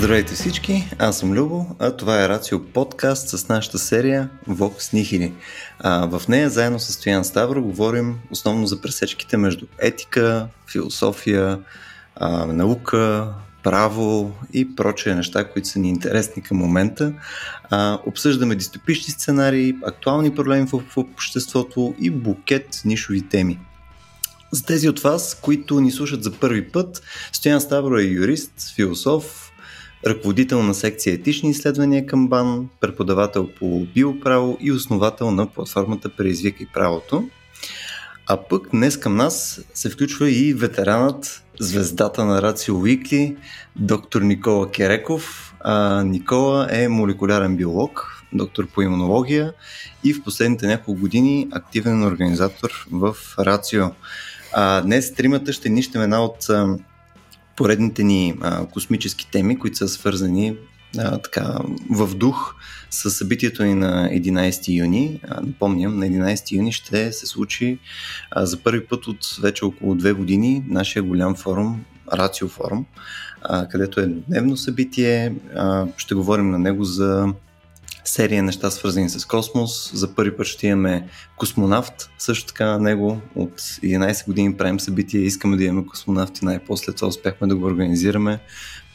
Здравейте всички, аз съм Любо, а това е Рацио подкаст с нашата серия Vox Nihili. А, в нея заедно с Стоян Ставро говорим основно за пресечките между етика, философия, а, наука, право и прочие неща, които са ни интересни към момента. А, обсъждаме дистопични сценарии, актуални проблеми в, в обществото и букет нишови теми. За тези от вас, които ни слушат за първи път, Стоян Ставро е юрист, философ, ръководител на секция етични изследвания към БАН, преподавател по биоправо и основател на платформата Преизвикай правото. А пък днес към нас се включва и ветеранът, звездата на Рацио Уикли, доктор Никола Кереков. А, Никола е молекулярен биолог, доктор по имунология и в последните няколко години активен организатор в Рацио. А, днес тримата ще нищем една от поредните ни а, космически теми, които са свързани а, така, в дух с събитието ни на 11 юни. А, напомням, на 11 юни ще се случи а, за първи път от вече около две години нашия голям форум, Рацио форум, а, където е дневно събитие. А, ще говорим на него за серия неща свързани с космос. За първи път ще имаме космонавт, също така на него. От 11 години правим събитие, искаме да имаме космонавт и най-после това успяхме да го организираме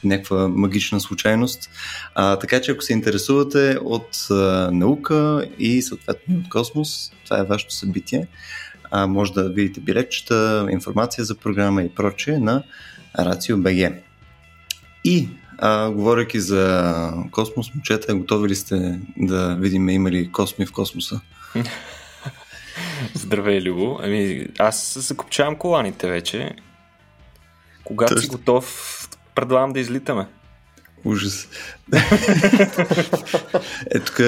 някаква магична случайност. А, така че ако се интересувате от а, наука и съответно от космос, това е вашето събитие. А, може да видите билетчета, информация за програма и прочее на БГ. И а, говоряки за космос, момчета, готови ли сте да видим има ли косми в космоса? Здравей, Любо. Ами, аз закопчавам коланите вече. Когато Тъщ... си готов, предлагам да излитаме. Ужас. е, тук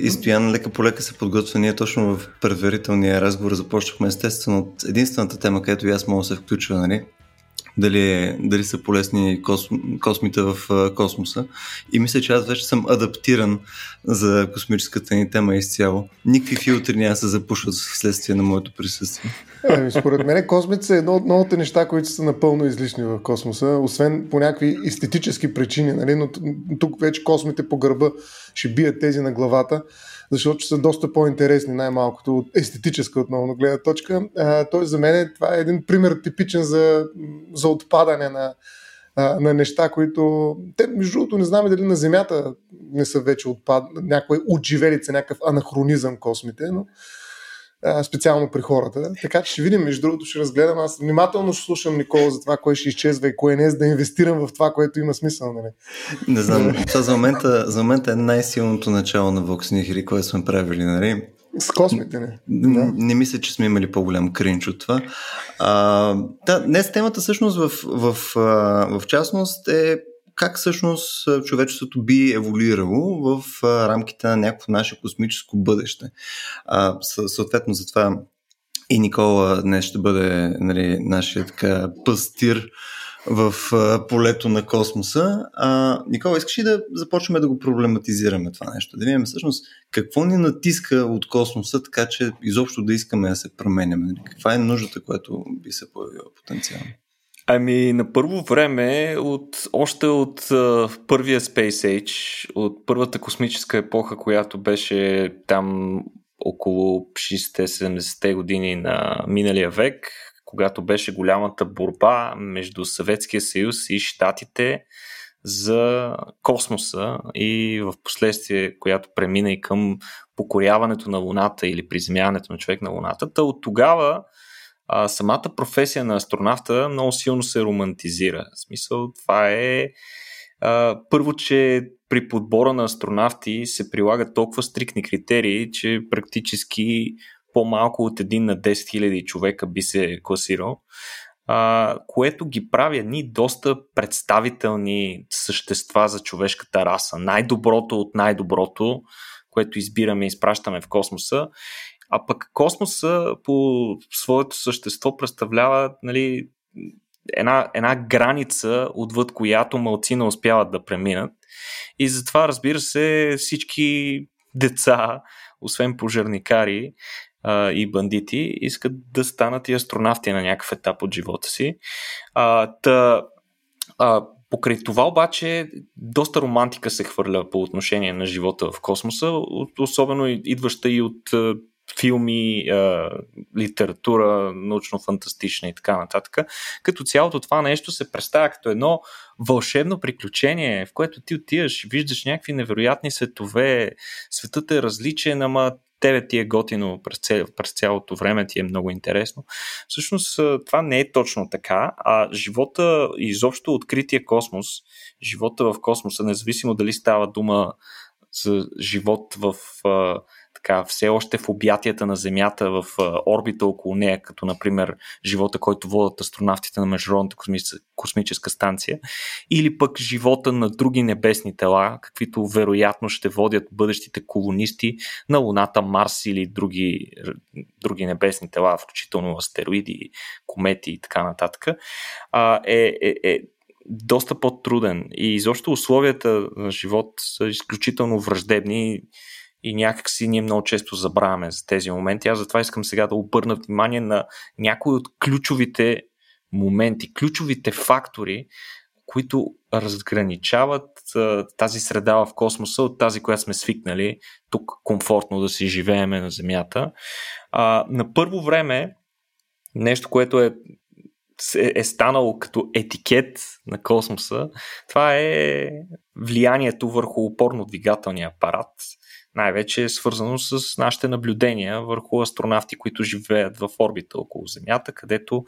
и Стоян лека по лека се подготвя. Ние точно в предварителния разговор започнахме естествено от единствената тема, където и аз мога да се включва, нали? Дали, е, дали са полезни косм, космите в космоса. И мисля, че аз вече съм адаптиран за космическата ни тема изцяло. Никакви филтри няма се запушват вследствие на моето присъствие. Ами, според мен космите са едно от новите неща, които са напълно излишни в космоса, освен по някакви естетически причини, нали? но тук вече космите по гърба ще бият тези на главата защото са доста по-интересни, най-малкото от естетическа отново гледна точка. той за мен това е един пример типичен за, за отпадане на, на неща, които... Те, между другото, не знаме дали на Земята не са вече отпад... някой отживелица, някакъв анахронизъм космите, но специално при хората. Така че ще видим, между другото ще разгледам. Аз внимателно ще слушам Никола за това, кое ще изчезва и кое не, за да инвестирам в това, което има смисъл. Нали? Не знам, това за момента, за момента е най-силното начало на Vox Nihili, което сме правили. Нали? С космите, не. Да. Не мисля, че сме имали по-голям кринч от това. А, да, днес темата всъщност в, в, в, в частност е как всъщност човечеството би еволюирало в рамките на някакво наше космическо бъдеще. А, съответно, затова и Никола днес ще бъде нали, нашия така пъстир в полето на космоса. А, Никола, искаш ли да започнем да го проблематизираме това нещо? Да видим всъщност какво ни натиска от космоса, така че изобщо да искаме да се променяме? Каква е нуждата, която би се появила потенциално? Ами, на първо време, от, още от uh, първия Space Age, от първата космическа епоха, която беше там около 60-70-те години на миналия век, когато беше голямата борба между Съветския съюз и Штатите за космоса и в последствие, която премина и към покоряването на Луната или приземяването на човек на Луната. Та от тогава а, самата професия на астронавта много силно се романтизира. В смисъл, това е а, първо, че при подбора на астронавти се прилагат толкова стрикни критерии, че практически по-малко от един на 10 000 човека би се класирал, а, което ги прави едни доста представителни същества за човешката раса. Най-доброто от най-доброто, което избираме и изпращаме в космоса. А пък космоса по своето същество представлява нали, една, една граница, отвъд която малцина успяват да преминат. И затова, разбира се, всички деца, освен пожарникари а, и бандити, искат да станат и астронавти на някакъв етап от живота си. А, та, а, покрай това обаче доста романтика се хвърля по отношение на живота в космоса, особено идваща и от филми, литература, научно-фантастична и така нататък. Като цялото това нещо се представя като едно вълшебно приключение, в което ти отиваш, виждаш някакви невероятни светове, светът е различен, ама тебе ти е готино през, цял, през цялото време, ти е много интересно. Всъщност това не е точно така, а живота и изобщо открития космос, живота в космоса, независимо дали става дума за живот в така, все още в обятията на Земята, в орбита около нея, като например живота, който водят астронавтите на Международната космическа станция, или пък живота на други небесни тела, каквито вероятно ще водят бъдещите колонисти на Луната, Марс или други, други небесни тела, включително астероиди, комети и така нататък, е, е, е доста по-труден. И изобщо условията на живот са изключително враждебни и някакси ние много често забравяме за тези моменти. Аз затова искам сега да обърна внимание на някои от ключовите моменти, ключовите фактори, които разграничават а, тази среда в космоса от тази, която сме свикнали тук комфортно да си живееме на Земята. А, на първо време, нещо, което е, е, станало като етикет на космоса, това е влиянието върху опорно-двигателния апарат най-вече е свързано с нашите наблюдения върху астронавти, които живеят в орбита около Земята, където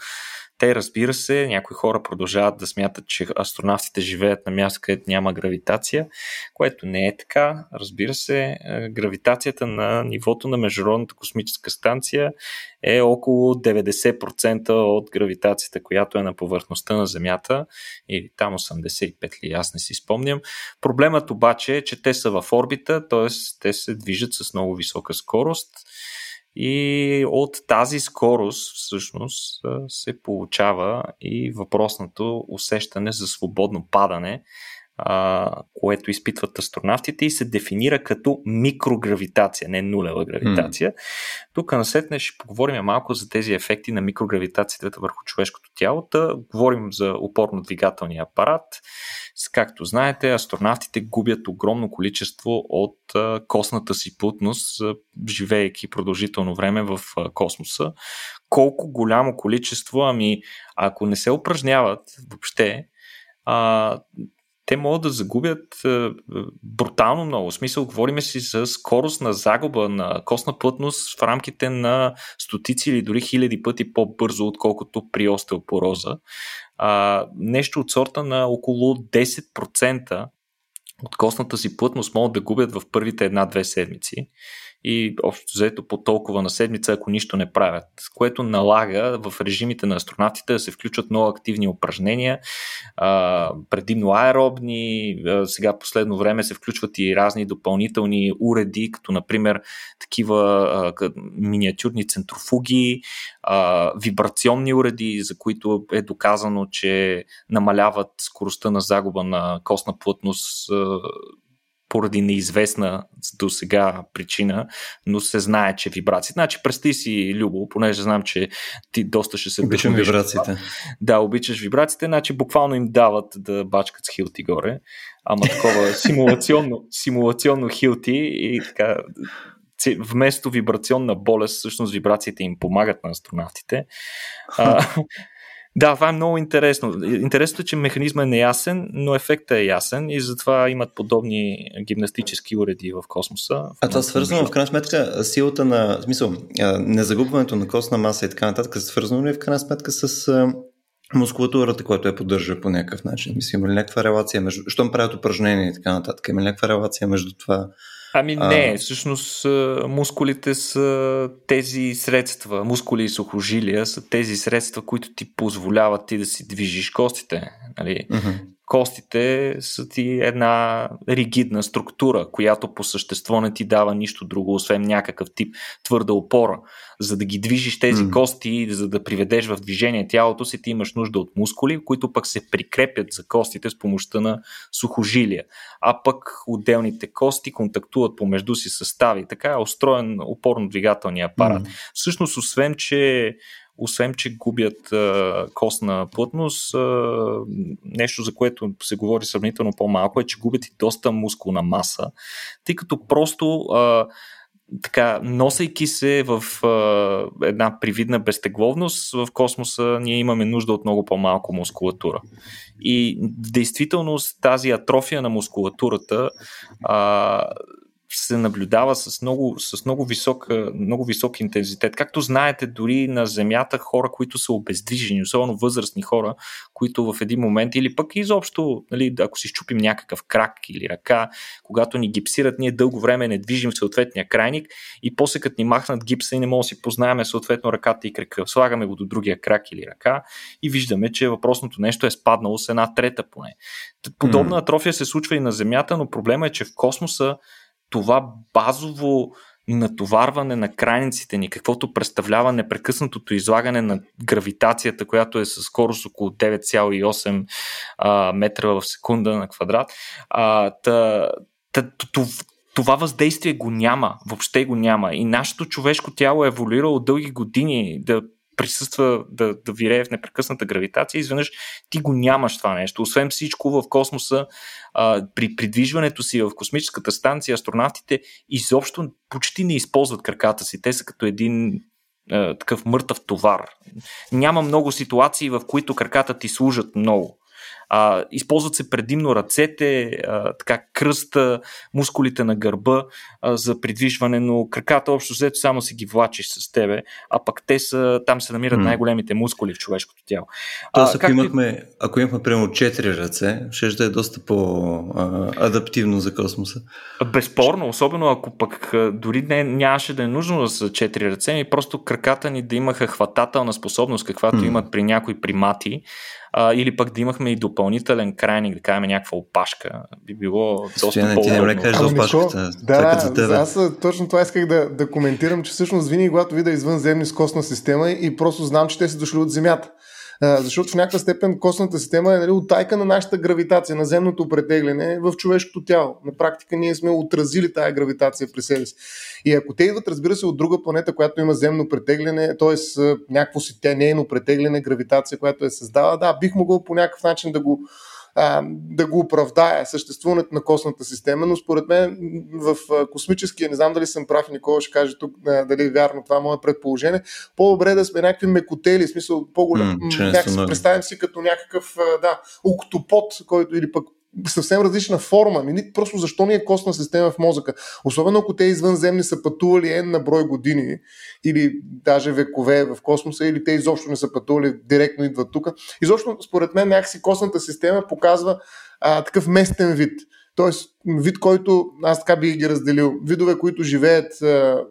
те, разбира се, някои хора продължават да смятат, че астронавтите живеят на място, където няма гравитация, което не е така. Разбира се, е, гравитацията на нивото на Международната космическа станция е около 90% от гравитацията, която е на повърхността на Земята, или там 85 ли, аз не си спомням. Проблемът обаче е, че те са в орбита, т.е. те се движат с много висока скорост и от тази скорост всъщност се получава и въпросното усещане за свободно падане, което изпитват астронавтите и се дефинира като микрогравитация, не нулева гравитация. Mm. Тук насетне ще поговорим малко за тези ефекти на микрогравитацията върху човешкото тяло. Та, говорим за опорно-двигателния апарат. Както знаете, астронавтите губят огромно количество от костната си плътност, живеейки продължително време в космоса. Колко голямо количество, ами ако не се упражняват въобще, а, те могат да загубят е, брутално много. В смисъл, говориме си за скорост на загуба на костна плътност в рамките на стотици или дори хиляди пъти по-бързо, отколкото при остеопороза. А, нещо от сорта на около 10% от костната си плътност могат да губят в първите една-две седмици и общо взето по толкова на седмица, ако нищо не правят, което налага в режимите на астронавтите да се включват много активни упражнения, предимно аеробни, сега последно време се включват и разни допълнителни уреди, като например такива миниатюрни центрофуги, вибрационни уреди, за които е доказано, че намаляват скоростта на загуба на костна плътност поради неизвестна до сега причина, но се знае, че вибрации. Значи, представи си, Любо, понеже знам, че ти доста ще се Обичам вибрациите. Да, обичаш вибрациите, значи буквално им дават да бачкат с хилти горе. Ама такова симулационно, симулационно хилти и така вместо вибрационна болест, всъщност вибрациите им помагат на астронавтите. Да, това е много интересно. Интересното е, че механизмът е неясен, но ефектът е ясен и затова имат подобни гимнастически уреди в космоса. А това свързано в крайна сметка силата на, смисъл, незагубването на костна маса и така нататък, е свързано ли е в крайна сметка с мускулатурата, която я поддържа по някакъв начин? Мисля, има ли някаква релация между... Щом правят упражнения и така нататък, има ли някаква релация между това? Ами не, а... всъщност мускулите са тези средства, мускули и сухожилия са тези средства, които ти позволяват ти да си движиш костите. Нали? Uh-huh костите са ти една ригидна структура, която по същество не ти дава нищо друго, освен някакъв тип твърда опора. За да ги движиш тези mm. кости, за да приведеш в движение тялото си, ти имаш нужда от мускули, които пък се прикрепят за костите с помощта на сухожилия. А пък отделните кости контактуват помежду си състави. Така е устроен опорно-двигателния апарат. Mm. Всъщност, освен, че освен че губят а, костна плътност, а, нещо за което се говори сравнително по-малко е, че губят и доста мускулна маса, тъй като просто а, така, носейки се в а, една привидна безтегловност, в космоса ние имаме нужда от много по-малко мускулатура. И в действителност тази атрофия на мускулатурата а, се наблюдава с много, с много, висок, много висок интензитет. Както знаете, дори на Земята хора, които са обездвижени, особено възрастни хора, които в един момент или пък изобщо, нали, ако си щупим някакъв крак или ръка, когато ни гипсират, ние дълго време не движим съответния крайник и после като ни махнат гипса и не можем да си познаеме съответно ръката и крака. Слагаме го до другия крак или ръка и виждаме, че въпросното нещо е спаднало с една трета поне. Подобна атрофия се случва и на Земята, но проблема е, че в космоса това базово натоварване на крайниците ни, каквото представлява непрекъснатото излагане на гравитацията, която е със скорост около 9,8 а, метра в секунда на квадрат. А, та, та, това въздействие го няма, въобще го няма. И нашето човешко тяло е еволюирало дълги години да присъства, да, да вирее в непрекъсната гравитация, изведнъж ти го нямаш това нещо. Освен всичко в космоса, а, при придвижването си в космическата станция, астронавтите изобщо почти не използват краката си. Те са като един а, такъв мъртъв товар. Няма много ситуации, в които краката ти служат много. А, използват се предимно ръцете, а, така кръста, мускулите на гърба а, за придвижване, но краката общо взето само си ги влачиш с тебе, а пък те са, там се намират най-големите мускули в човешкото тяло. Тоест, ако, имахме, ако имахме примерно 4 ръце, ще да е доста по-адаптивно за космоса. Безспорно, особено ако пък дори не, нямаше да е нужно да са 4 ръце, и просто краката ни да имаха хватателна способност, каквато mm. имат при някои примати, а, или пък да имахме и допълнителен крайник, да кажем някаква опашка, би било доста по-удобно. Ти не ме кажеш за опашката. Да, да, аз точно това исках да, да коментирам, че всъщност винаги, когато видя извънземни с костна система и просто знам, че те са дошли от Земята. Защото в някаква степен костната система е нали, оттайка на нашата гравитация, на земното претегляне в човешкото тяло. На практика ние сме отразили тая гравитация при себе си. И ако те идват, разбира се, от друга планета, която има земно претегляне, т.е. някакво си тя нейно претегляне, гравитация, която е създава, да, бих могъл по някакъв начин да го, а, да го оправдая съществуването на костната система, но според мен в космическия, не знам дали съм прав и Никола ще каже тук дали е вярно това мое предположение, по-добре да сме някакви мекотели, в смисъл по-голям, mm, представим си като някакъв да, октопод, който или пък съвсем различна форма. Ми, просто защо ни е костна система в мозъка? Особено ако те извънземни са пътували N на брой години или даже векове в космоса, или те изобщо не са пътували, директно идват тук. Изобщо, според мен, някакси костната система показва а, такъв местен вид. Тоест, вид, който аз така бих ги разделил. Видове, които живеят а,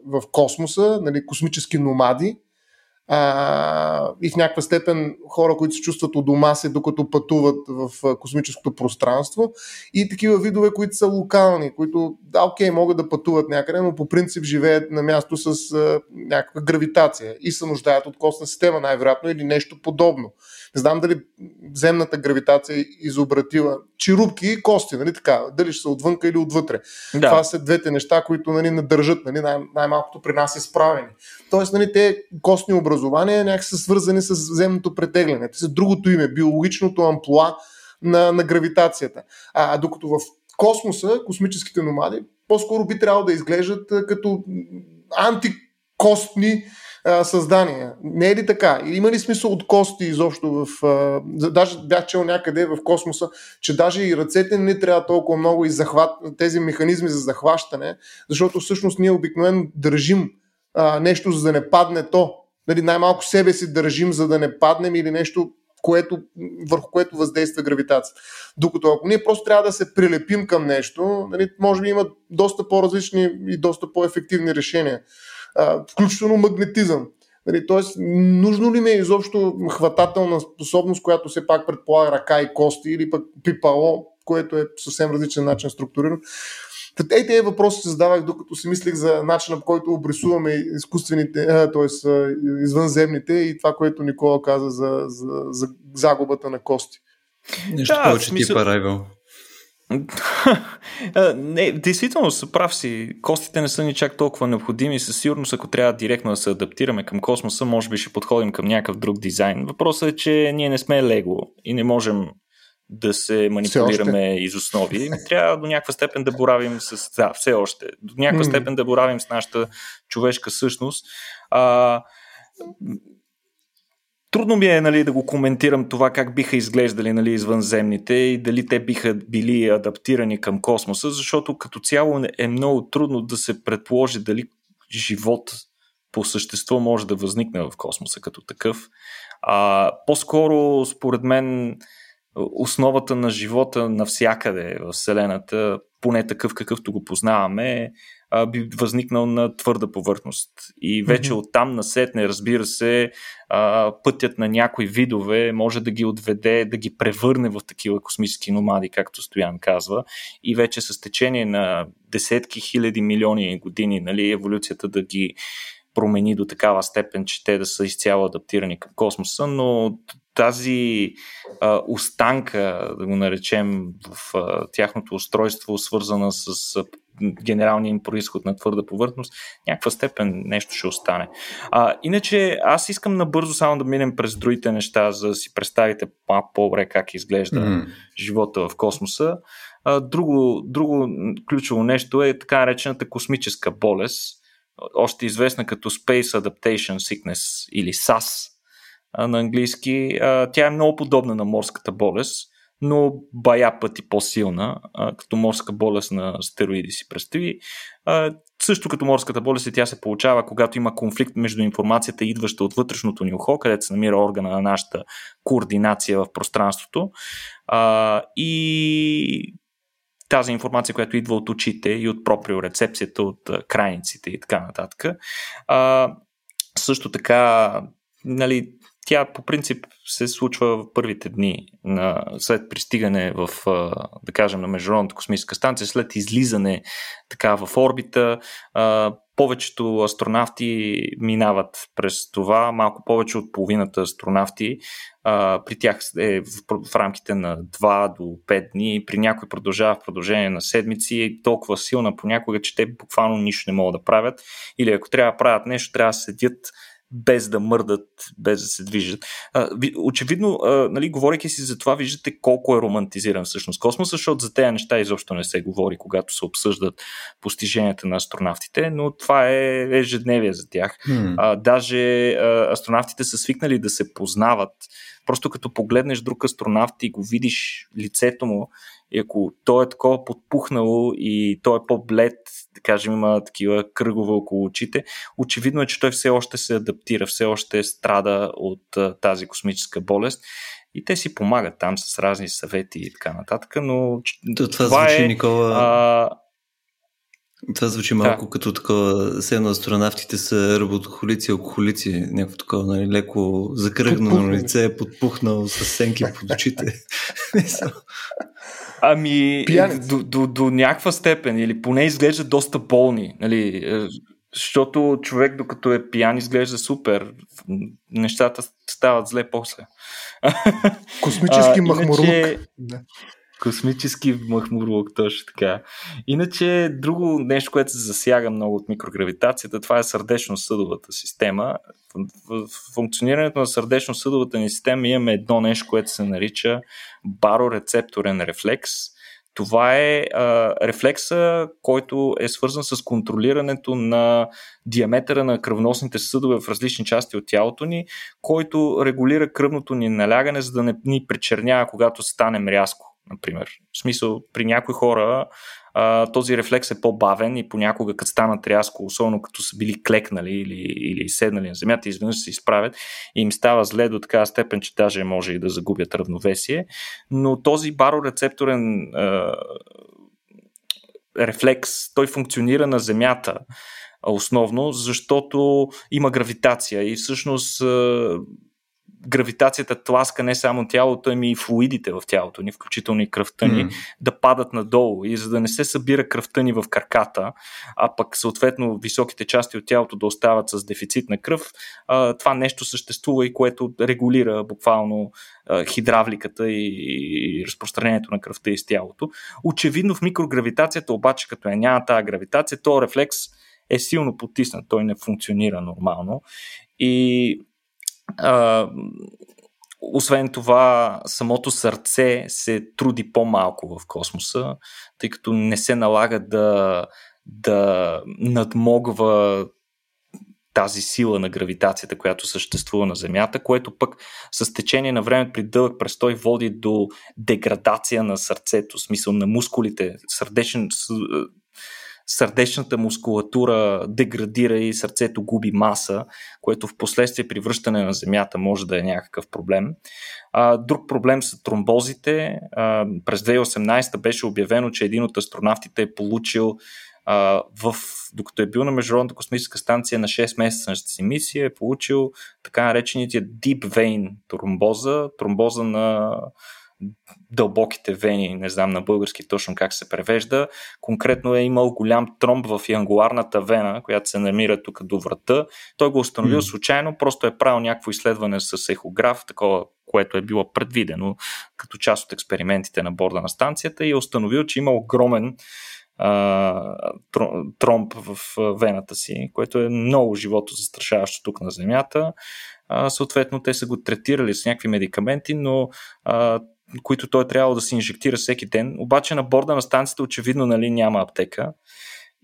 в космоса, нали, космически номади, а, и в някаква степен хора, които се чувстват у дома си, докато пътуват в космическото пространство и такива видове, които са локални, които, да, окей, могат да пътуват някъде, но по принцип живеят на място с а, някаква гравитация и се нуждаят от костна система, най-вероятно, или нещо подобно. Не знам дали земната гравитация изобратила чирупки и кости, нали така, дали ще са отвънка или отвътре. Да. Това са двете неща, които нали, надържат, нали, най- най-малкото при нас изправени. Тоест, нали, те костни образования някак са свързани с земното претегляне. Те са другото име, биологичното амплуа на, на гравитацията. А докато в космоса, космическите номади, по-скоро би трябвало да изглеждат като антикостни а, създания. Не е ли така? Има ли смисъл от кости изобщо в... А, даже бях чел някъде в космоса, че даже и ръцете не трябва толкова много и захват, тези механизми за захващане, защото всъщност ние обикновено държим а, нещо, за да не падне то. Нали, най-малко себе си държим, за да не паднем или нещо, което, върху което въздейства гравитацията. Докато ако ние просто трябва да се прилепим към нещо, нали, може би има доста по-различни и доста по-ефективни решения а, включително магнетизъм. Нали, Тоест, нужно ли ми е изобщо хватателна способност, която все пак предполага ръка и кости, или пък пипало, което е съвсем различен начин структуриран. Ей, тези въпроси се задавах, докато си мислих за начина, по който обрисуваме изкуствените, т.е. извънземните и това, което Никола каза за, за, за загубата на кости. Нещо да, повече смисъл... типа Райвел. Не, действително, са прав си. Костите не са ни чак толкова необходими. Със сигурност, ако трябва директно да се адаптираме към космоса, може би ще подходим към някакъв друг дизайн. Въпросът е, че ние не сме лего и не можем да се манипулираме из основи. Трябва до някаква степен да боравим с... Да, все още. До някаква mm. степен да боравим с нашата човешка същност. А, Трудно ми е нали, да го коментирам това как биха изглеждали нали, извънземните и дали те биха били адаптирани към космоса, защото като цяло е много трудно да се предположи дали живот по същество може да възникне в космоса като такъв. А, по-скоро, според мен, основата на живота навсякъде в Вселената, поне такъв какъвто го познаваме, а, би възникнал на твърда повърхност. И вече mm-hmm. оттам насетне, разбира се, а, пътят на някои видове може да ги отведе, да ги превърне в такива космически номади, както Стоян казва. И вече с течение на десетки хиляди милиони години, нали, еволюцията да ги промени до такава степен, че те да са изцяло адаптирани към космоса, но тази а, останка, да го наречем, в а, тяхното устройство, свързана с а, генералния им происход на твърда повърхност, някаква степен нещо ще остане. А, иначе аз искам набързо само да минем през другите неща, за да си представите по-добре как изглежда mm. живота в космоса. А, друго, друго ключово нещо е така наречената космическа болест, още известна като Space Adaptation Sickness или SAS на английски. Тя е много подобна на морската болест, но бая пъти по-силна, като морска болест на стероиди си представи. Също като морската болест тя се получава, когато има конфликт между информацията, идваща от вътрешното ни ухо, където се намира органа на нашата координация в пространството. И тази информация, която идва от очите и от проприорецепцията, от крайниците и така нататък. А, също така, нали, тя по принцип се случва в първите дни на, след пристигане в, да кажем, на Международната космическа станция, след излизане така в орбита. Повечето астронавти минават през това, малко повече от половината астронавти. При тях е в рамките на 2 до 5 дни, при някой продължава в продължение на седмици, толкова силна понякога, че те буквално нищо не могат да правят. Или ако трябва да правят нещо, трябва да седят без да мърдат, без да се движат. Очевидно, нали, говоряки си за това, виждате колко е романтизиран всъщност космоса, защото за тези неща изобщо не се говори, когато се обсъждат постиженията на астронавтите, но това е ежедневие за тях. Hmm. А, даже а, астронавтите са свикнали да се познават. Просто като погледнеш друг астронавт и го видиш лицето му, и ако той е такова подпухнало и той е по-блед, да кажем, има такива кръгове около очите, очевидно е, че той все още се адаптира, все още страда от а, тази космическа болест. И те си помагат там с разни съвети и така нататък, но То, това, това звучи, е, Никола, а... Това звучи малко да. като такова, все едно астронавтите са работохолици, алкохолици, някакво такова, нали, леко закръгнано лице, подпухнал с сенки под очите. Ами, до, до, до някаква степен, или поне изглежда доста болни, нали, е, защото човек докато е пиян изглежда супер, нещата стават зле после. Космически махмурук. Иначе, Космически махмурлук, точно така. Иначе, друго нещо, което се засяга много от микрогравитацията, това е сърдечно-съдовата система. В функционирането на сърдечно-съдовата ни система имаме едно нещо, което се нарича барорецепторен рефлекс. Това е а, рефлекса, който е свързан с контролирането на диаметъра на кръвносните съдове в различни части от тялото ни, който регулира кръвното ни налягане, за да не ни причернява, когато станем рязко например. В смисъл, при някои хора а, този рефлекс е по-бавен и понякога като станат рязко, особено като са били клекнали или, или седнали на земята, изведнъж се изправят и им става зле до такава степен, че даже може и да загубят равновесие. Но този барорецепторен а, рефлекс, той функционира на земята основно, защото има гравитация и всъщност гравитацията тласка не само тялото, ами и флуидите в тялото ни, включително и кръвта ни, mm. да падат надолу. И за да не се събира кръвта ни в карката, а пък съответно високите части от тялото да остават с дефицит на кръв, това нещо съществува и което регулира буквално хидравликата и, разпространението на кръвта из тялото. Очевидно в микрогравитацията обаче, като я няма тази гравитация, то рефлекс е силно потиснат, той не функционира нормално. И а, освен това, самото сърце се труди по-малко в космоса, тъй като не се налага да, да надмогва тази сила на гравитацията, която съществува на Земята, което пък с течение на време при дълъг престой води до деградация на сърцето, смисъл на мускулите, сърдечен, сърдечната мускулатура деградира и сърцето губи маса, което в последствие при връщане на Земята може да е някакъв проблем. Друг проблем са тромбозите. През 2018 беше обявено, че един от астронавтите е получил в, докато е бил на Международната космическа станция на 6 месеца си мисия, е получил така наречените Deep Vein тромбоза, тромбоза на дълбоките вени, не знам на български точно как се превежда. Конкретно е имал голям тромб в ангуларната вена, която се намира тук до врата. Той го установил mm. случайно, просто е правил някакво изследване с ехограф, такова, което е било предвидено като част от експериментите на борда на станцията и е установил, че има огромен а, тромб в вената си, което е много живото застрашаващо тук на Земята. А, съответно, те са го третирали с някакви медикаменти, но а, които той е трябвало да се инжектира всеки ден. Обаче на борда на станцията очевидно нали, няма аптека.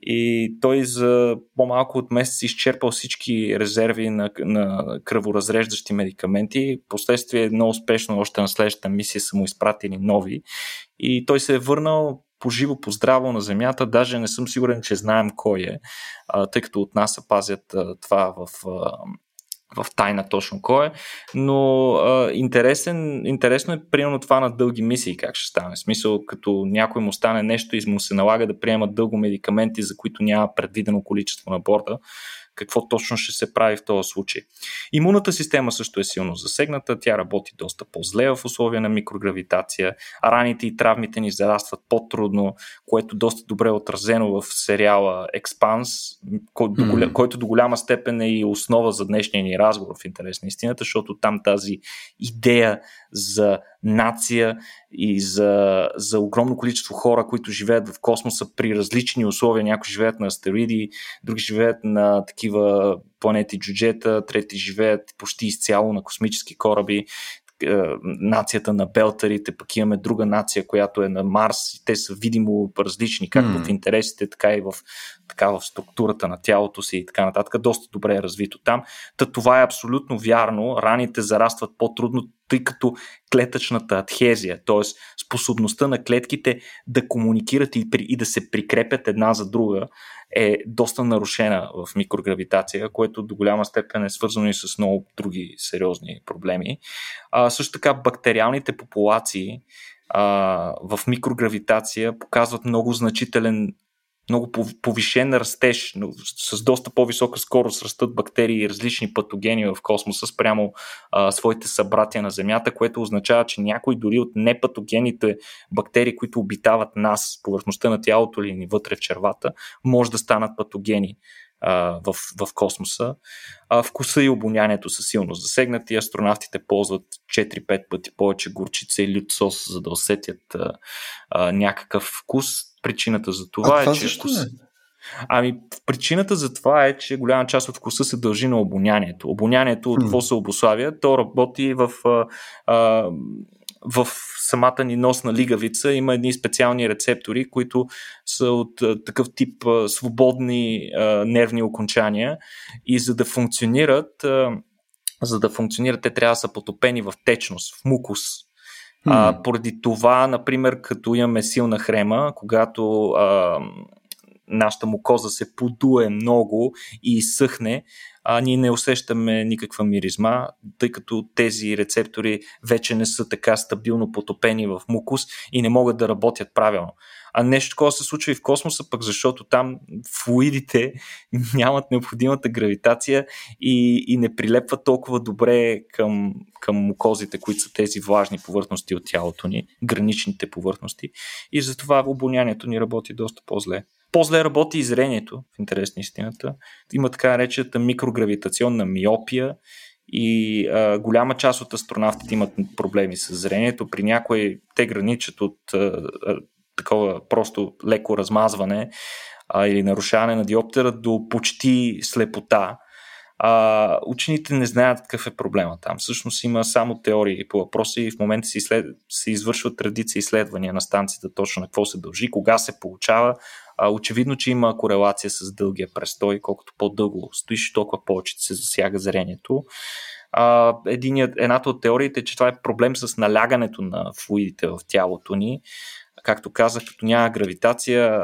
И той за по-малко от месец изчерпал всички резерви на, на кръворазреждащи медикаменти. Последствие много успешно, още на следващата мисия са му изпратили нови. И той се е върнал поживо, поздраво на Земята. Даже не съм сигурен, че знаем кой е, тъй като от нас се пазят това в в тайна точно кой е, но а, интересен, интересно е примерно това на дълги мисии как ще стане. В смисъл, като някой му стане нещо и му се налага да приемат дълго медикаменти, за които няма предвидено количество на борда, какво точно ще се прави в този случай. Имунната система също е силно засегната, тя работи доста по-зле в условия на микрогравитация, а раните и травмите ни зарастват по-трудно, което доста добре е отразено в сериала Expanse, който, който до голяма степен е и основа за днешния ни разговор в интерес на истината, защото там тази идея за нация и за, за огромно количество хора, които живеят в космоса при различни условия. Някои живеят на астероиди, други живеят на такива планети джуджета, трети живеят почти изцяло на космически кораби нацията на белтарите, пък имаме друга нация, която е на Марс и те са видимо различни, както mm. в интересите, така и в, така в структурата на тялото си и така нататък. Доста добре е развито там. Та това е абсолютно вярно. Раните зарастват по-трудно, тъй като клетъчната адхезия, т.е. способността на клетките да комуникират и, и да се прикрепят една за друга, е доста нарушена в микрогравитация, което до голяма степен е свързано и с много други сериозни проблеми. А, също така бактериалните популации а, в микрогравитация показват много значителен много повишен растеж, но с доста по-висока скорост растат бактерии и различни патогени в космоса спрямо а, своите събратия на Земята, което означава, че някои дори от непатогените бактерии, които обитават нас, повърхността на тялото или ни вътре в червата, може да станат патогени в, в космоса. А, вкуса и обонянието са силно засегнати. Астронавтите ползват 4-5 пъти повече горчица и лют сос, за да усетят а, а, някакъв вкус. Причината за това, а е, това че. Защо вкус... Ами, причината за това е, че голяма част от вкуса се дължи на обонянието. Обонянието от какво се обославя? То работи в а, в самата ни носна лигавица има едни специални рецептори, които са от а, такъв тип а, свободни а, нервни окончания и за да функционират, а, за да функционират, те трябва да са потопени в течност, в мукус. А, поради това, например, като имаме силна хрема, когато а, нашата мукоза се подуе много и изсъхне, а ние не усещаме никаква миризма, тъй като тези рецептори вече не са така стабилно потопени в мукус и не могат да работят правилно. А нещо такова се случва и в космоса, пък защото там флуидите нямат необходимата гравитация и, и не прилепват толкова добре към, към мукозите, които са тези влажни повърхности от тялото ни, граничните повърхности. И затова обонянието ни работи доста по-зле. По-зле работи и зрението, в интерес на истината. Има така наречената микрогравитационна миопия и а, голяма част от астронавтите имат проблеми с зрението. При някои те граничат от а, а, такова просто леко размазване а, или нарушаване на диоптера до почти слепота. А, учените не знаят какъв е проблема там. Всъщност има само теории по въпроса и в момента се, изслед... се извършват традиции изследвания на станцията точно на какво се дължи, кога се получава. Очевидно, че има корелация с дългия престой. Колкото по-дълго стоиш, толкова повече се засяга зрението. Единият, едната от теориите е, че това е проблем с налягането на флуидите в тялото ни както казах, като няма гравитация,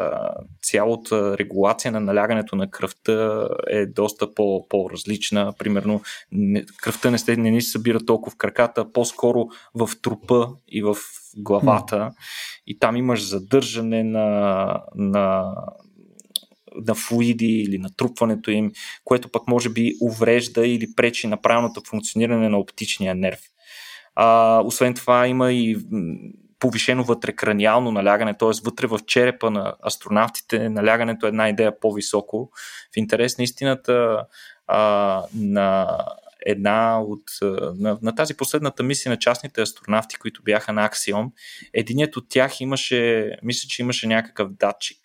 цялата регулация на налягането на кръвта е доста по- по-различна. Примерно, кръвта не, сте, не ни се събира толкова в краката, по-скоро в трупа и в главата. И там имаш задържане на, на, на флуиди или натрупването им, което пък може би уврежда или пречи на правилното функциониране на оптичния нерв. А, освен това има и повишено вътрекраниално налягане, т.е. вътре в черепа на астронавтите налягането е една идея по-високо. В интерес на истината а, на една от на, на тази последната мисия на частните астронавти, които бяха на Аксиом, единият от тях имаше, мисля, че имаше някакъв датчик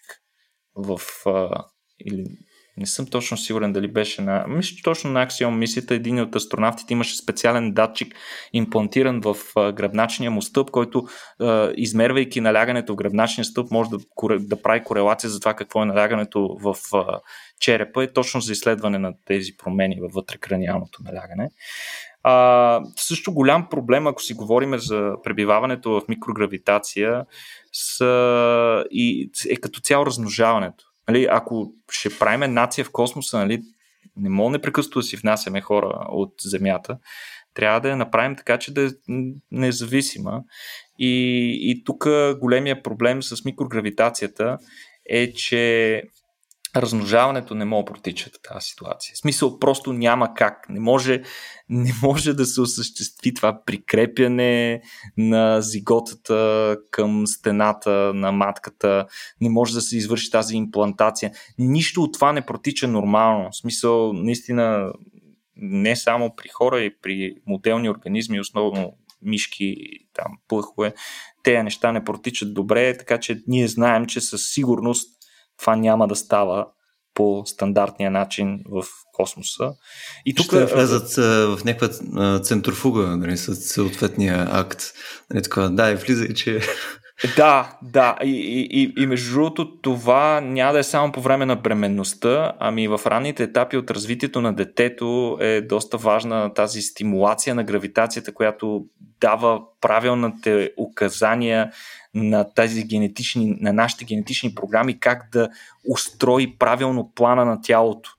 в а, или не съм точно сигурен дали беше на... Мисля, точно на Axiom мисията един от астронавтите имаше специален датчик имплантиран в гръбначния му стълб, който измервайки налягането в гръбначния стълб може да, да прави корелация за това какво е налягането в черепа и точно за изследване на тези промени във вътрекраниалното налягане. А, също голям проблем, ако си говорим за пребиваването в микрогравитация, с, и, е като цяло размножаването. Нали, ако ще правим нация в космоса, нали, не мога непрекъснато да си внасяме хора от Земята. Трябва да я направим така, че да е независима. И, и тук големия проблем с микрогравитацията е, че размножаването не може да протича тази ситуация. В смисъл просто няма как. Не може, не може да се осъществи това прикрепяне на зиготата към стената на матката. Не може да се извърши тази имплантация. Нищо от това не протича нормално. В смисъл, наистина, не само при хора, и при моделни организми, основно мишки, там, плъхове, тези неща не протичат добре, така че ние знаем, че със сигурност това няма да става по стандартния начин в космоса. И тук ще влезат в някаква центрофуга нали, с съответния акт. Нали, така, да, и влиза че да, да. И, и, и, между другото, това няма да е само по време на бременността, ами в ранните етапи от развитието на детето е доста важна тази стимулация на гравитацията, която дава правилните указания на тези генетични, на нашите генетични програми, как да устрои правилно плана на тялото.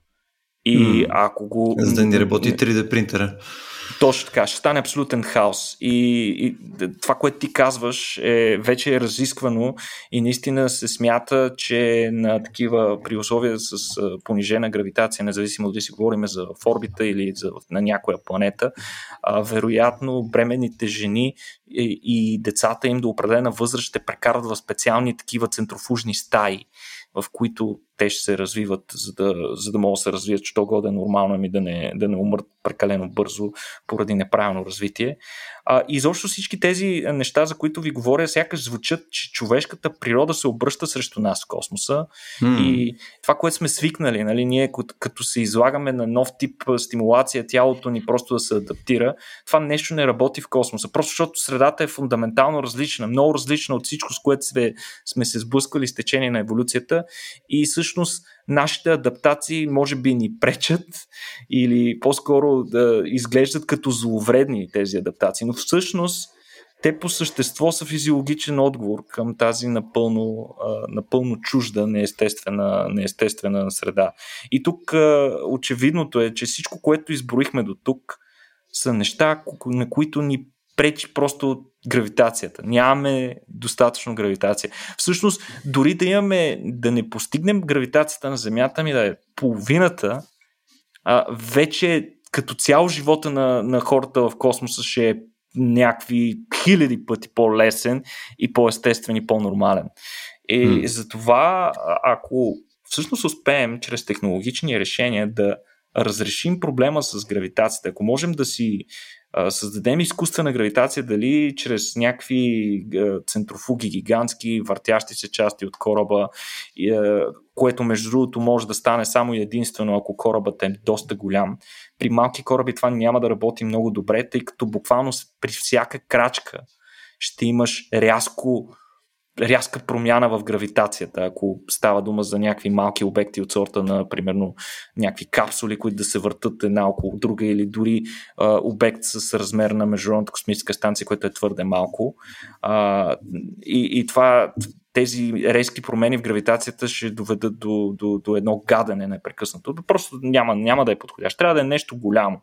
И mm. ако го. За да не работи 3D принтера. Точно така, ще стане абсолютен хаос. И, и това, което ти казваш, е, вече е разисквано и наистина се смята, че на такива при условия с понижена гравитация, независимо дали си говорим за в орбита или за, на някоя планета, а, вероятно бременните жени и, и децата им до определена възраст ще прекарат в специални такива центрофужни стаи в които те ще се развиват, за да, за да могат да се развият, що годе е нормално ми да не, да не умрат прекалено бързо поради неправилно развитие. А, и изобщо всички тези неща, за които ви говоря, сякаш звучат, че човешката природа се обръща срещу нас в космоса. Mm. И това, което сме свикнали, нали, ние като, като се излагаме на нов тип стимулация, тялото ни просто да се адаптира, това нещо не работи в космоса. Просто защото средата е фундаментално различна, много различна от всичко, с което сме, сме се сблъскали с течение на еволюцията. И всъщност нашите адаптации може би ни пречат или по-скоро да изглеждат като зловредни тези адаптации, но всъщност те по същество са физиологичен отговор към тази напълно, напълно чужда, неестествена, неестествена среда. И тук очевидното е, че всичко, което изброихме до тук, са неща, на които ни пречи просто гравитацията. Нямаме достатъчно гравитация. Всъщност, дори да имаме, да не постигнем гравитацията на Земята, ми да е половината, а, вече като цяло живота на, на хората в космоса ще е някакви хиляди пъти по-лесен и по-естествен и по-нормален. И mm. затова, ако всъщност успеем чрез технологични решения да разрешим проблема с гравитацията, ако можем да си създадем изкуствена гравитация, дали чрез някакви центрофуги гигантски, въртящи се части от кораба, което между другото може да стане само единствено ако корабът е доста голям. При малки кораби това няма да работи много добре, тъй като буквално при всяка крачка ще имаш рязко рязка промяна в гравитацията, ако става дума за някакви малки обекти от сорта на, примерно, някакви капсули, които да се въртат една около друга или дори а, обект с размер на Международната космическа станция, което е твърде малко. А, и, и това тези резки промени в гравитацията ще доведат до, до, до едно гадене непрекъснато. Просто няма, няма да е подходящ. Трябва да е нещо голямо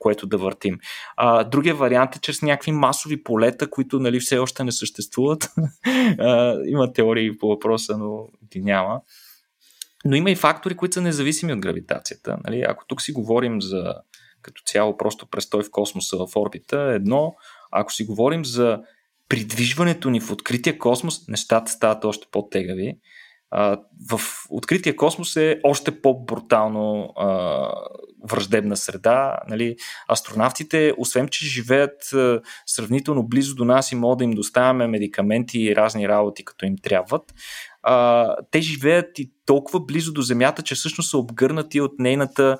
което да въртим. А, другия вариант е чрез някакви масови полета, които нали, все още не съществуват. а, има теории по въпроса, но ги няма. Но има и фактори, които са независими от гравитацията. Нали? Ако тук си говорим за като цяло просто престой в космоса в орбита, едно, ако си говорим за придвижването ни в открития космос, нещата стават още по-тегави в открития космос е още по-брутално а, враждебна среда. Нали? Астронавтите, освен че живеят а, сравнително близо до нас и могат да им доставяме медикаменти и разни работи, като им трябват, а, те живеят и толкова близо до Земята, че всъщност са обгърнати от нейната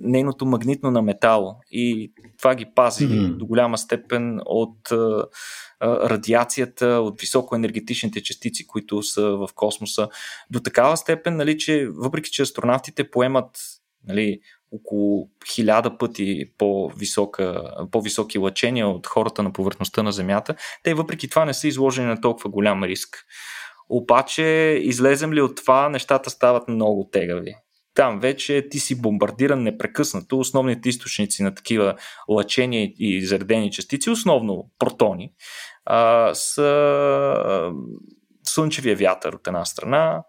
нейното магнитно на метал и това ги пази mm-hmm. до голяма степен от а, радиацията, от високоенергетичните частици, които са в космоса, до такава степен, нали, че въпреки, че астронавтите поемат нали, около хиляда пъти по-висока, по-високи лъчения от хората на повърхността на Земята, те въпреки това не са изложени на толкова голям риск. Обаче, излезем ли от това, нещата стават много тегави там вече ти си бомбардиран непрекъснато. Основните източници на такива лъчения и заредени частици, основно протони, а, са слънчевия вятър от една страна,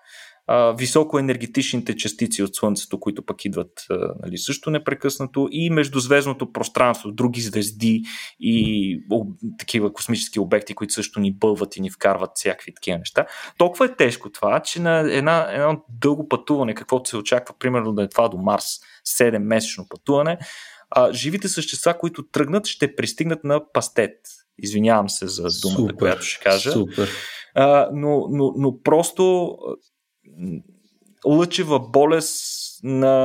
а, високоенергетичните частици от Слънцето, които пък идват а, нали, също непрекъснато и междузвездното пространство, други звезди и о, такива космически обекти, които също ни бълват и ни вкарват всякакви такива неща. Толкова е тежко това, че на една, едно дълго пътуване, каквото се очаква, примерно да е това до Марс, 7-месечно пътуване, а, живите същества, които тръгнат, ще пристигнат на пастет. Извинявам се за думата, супер, която ще кажа. Супер. А, но, но, но просто лъчева болест на,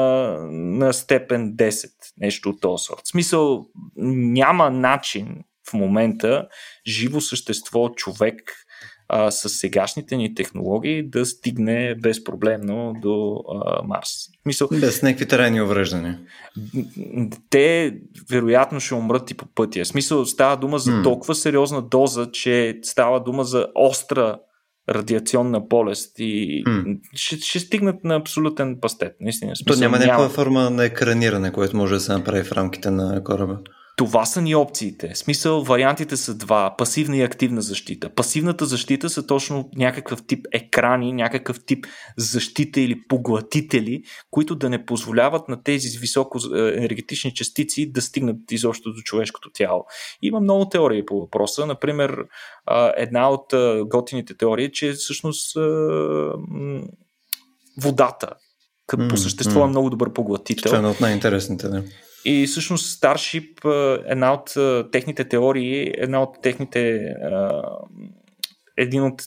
на степен 10, нещо от този сорт. В смисъл, няма начин в момента живо същество, човек а, с сегашните ни технологии да стигне безпроблемно до а, Марс. Мисъл, Без някакви трайни увреждания. Те вероятно ще умрат и по пътя. В смисъл става дума за толкова сериозна доза, че става дума за остра радиационна болест и mm. ще, ще стигнат на абсолютен пастет. Наистина. Смисъл, То няма някаква форма на екраниране, което може да се направи в рамките на кораба. Това са ни опциите. В смисъл, вариантите са два. Пасивна и активна защита. Пасивната защита са точно някакъв тип екрани, някакъв тип защита или поглътители, които да не позволяват на тези високо е, енергетични частици да стигнат изобщо до човешкото тяло. Има много теории по въпроса. Например, една от готините теории е, че всъщност водата по същество е много добър поглътител. Това е една от най-интересните, да. И всъщност Starship, една от техните теории, една от техните един от,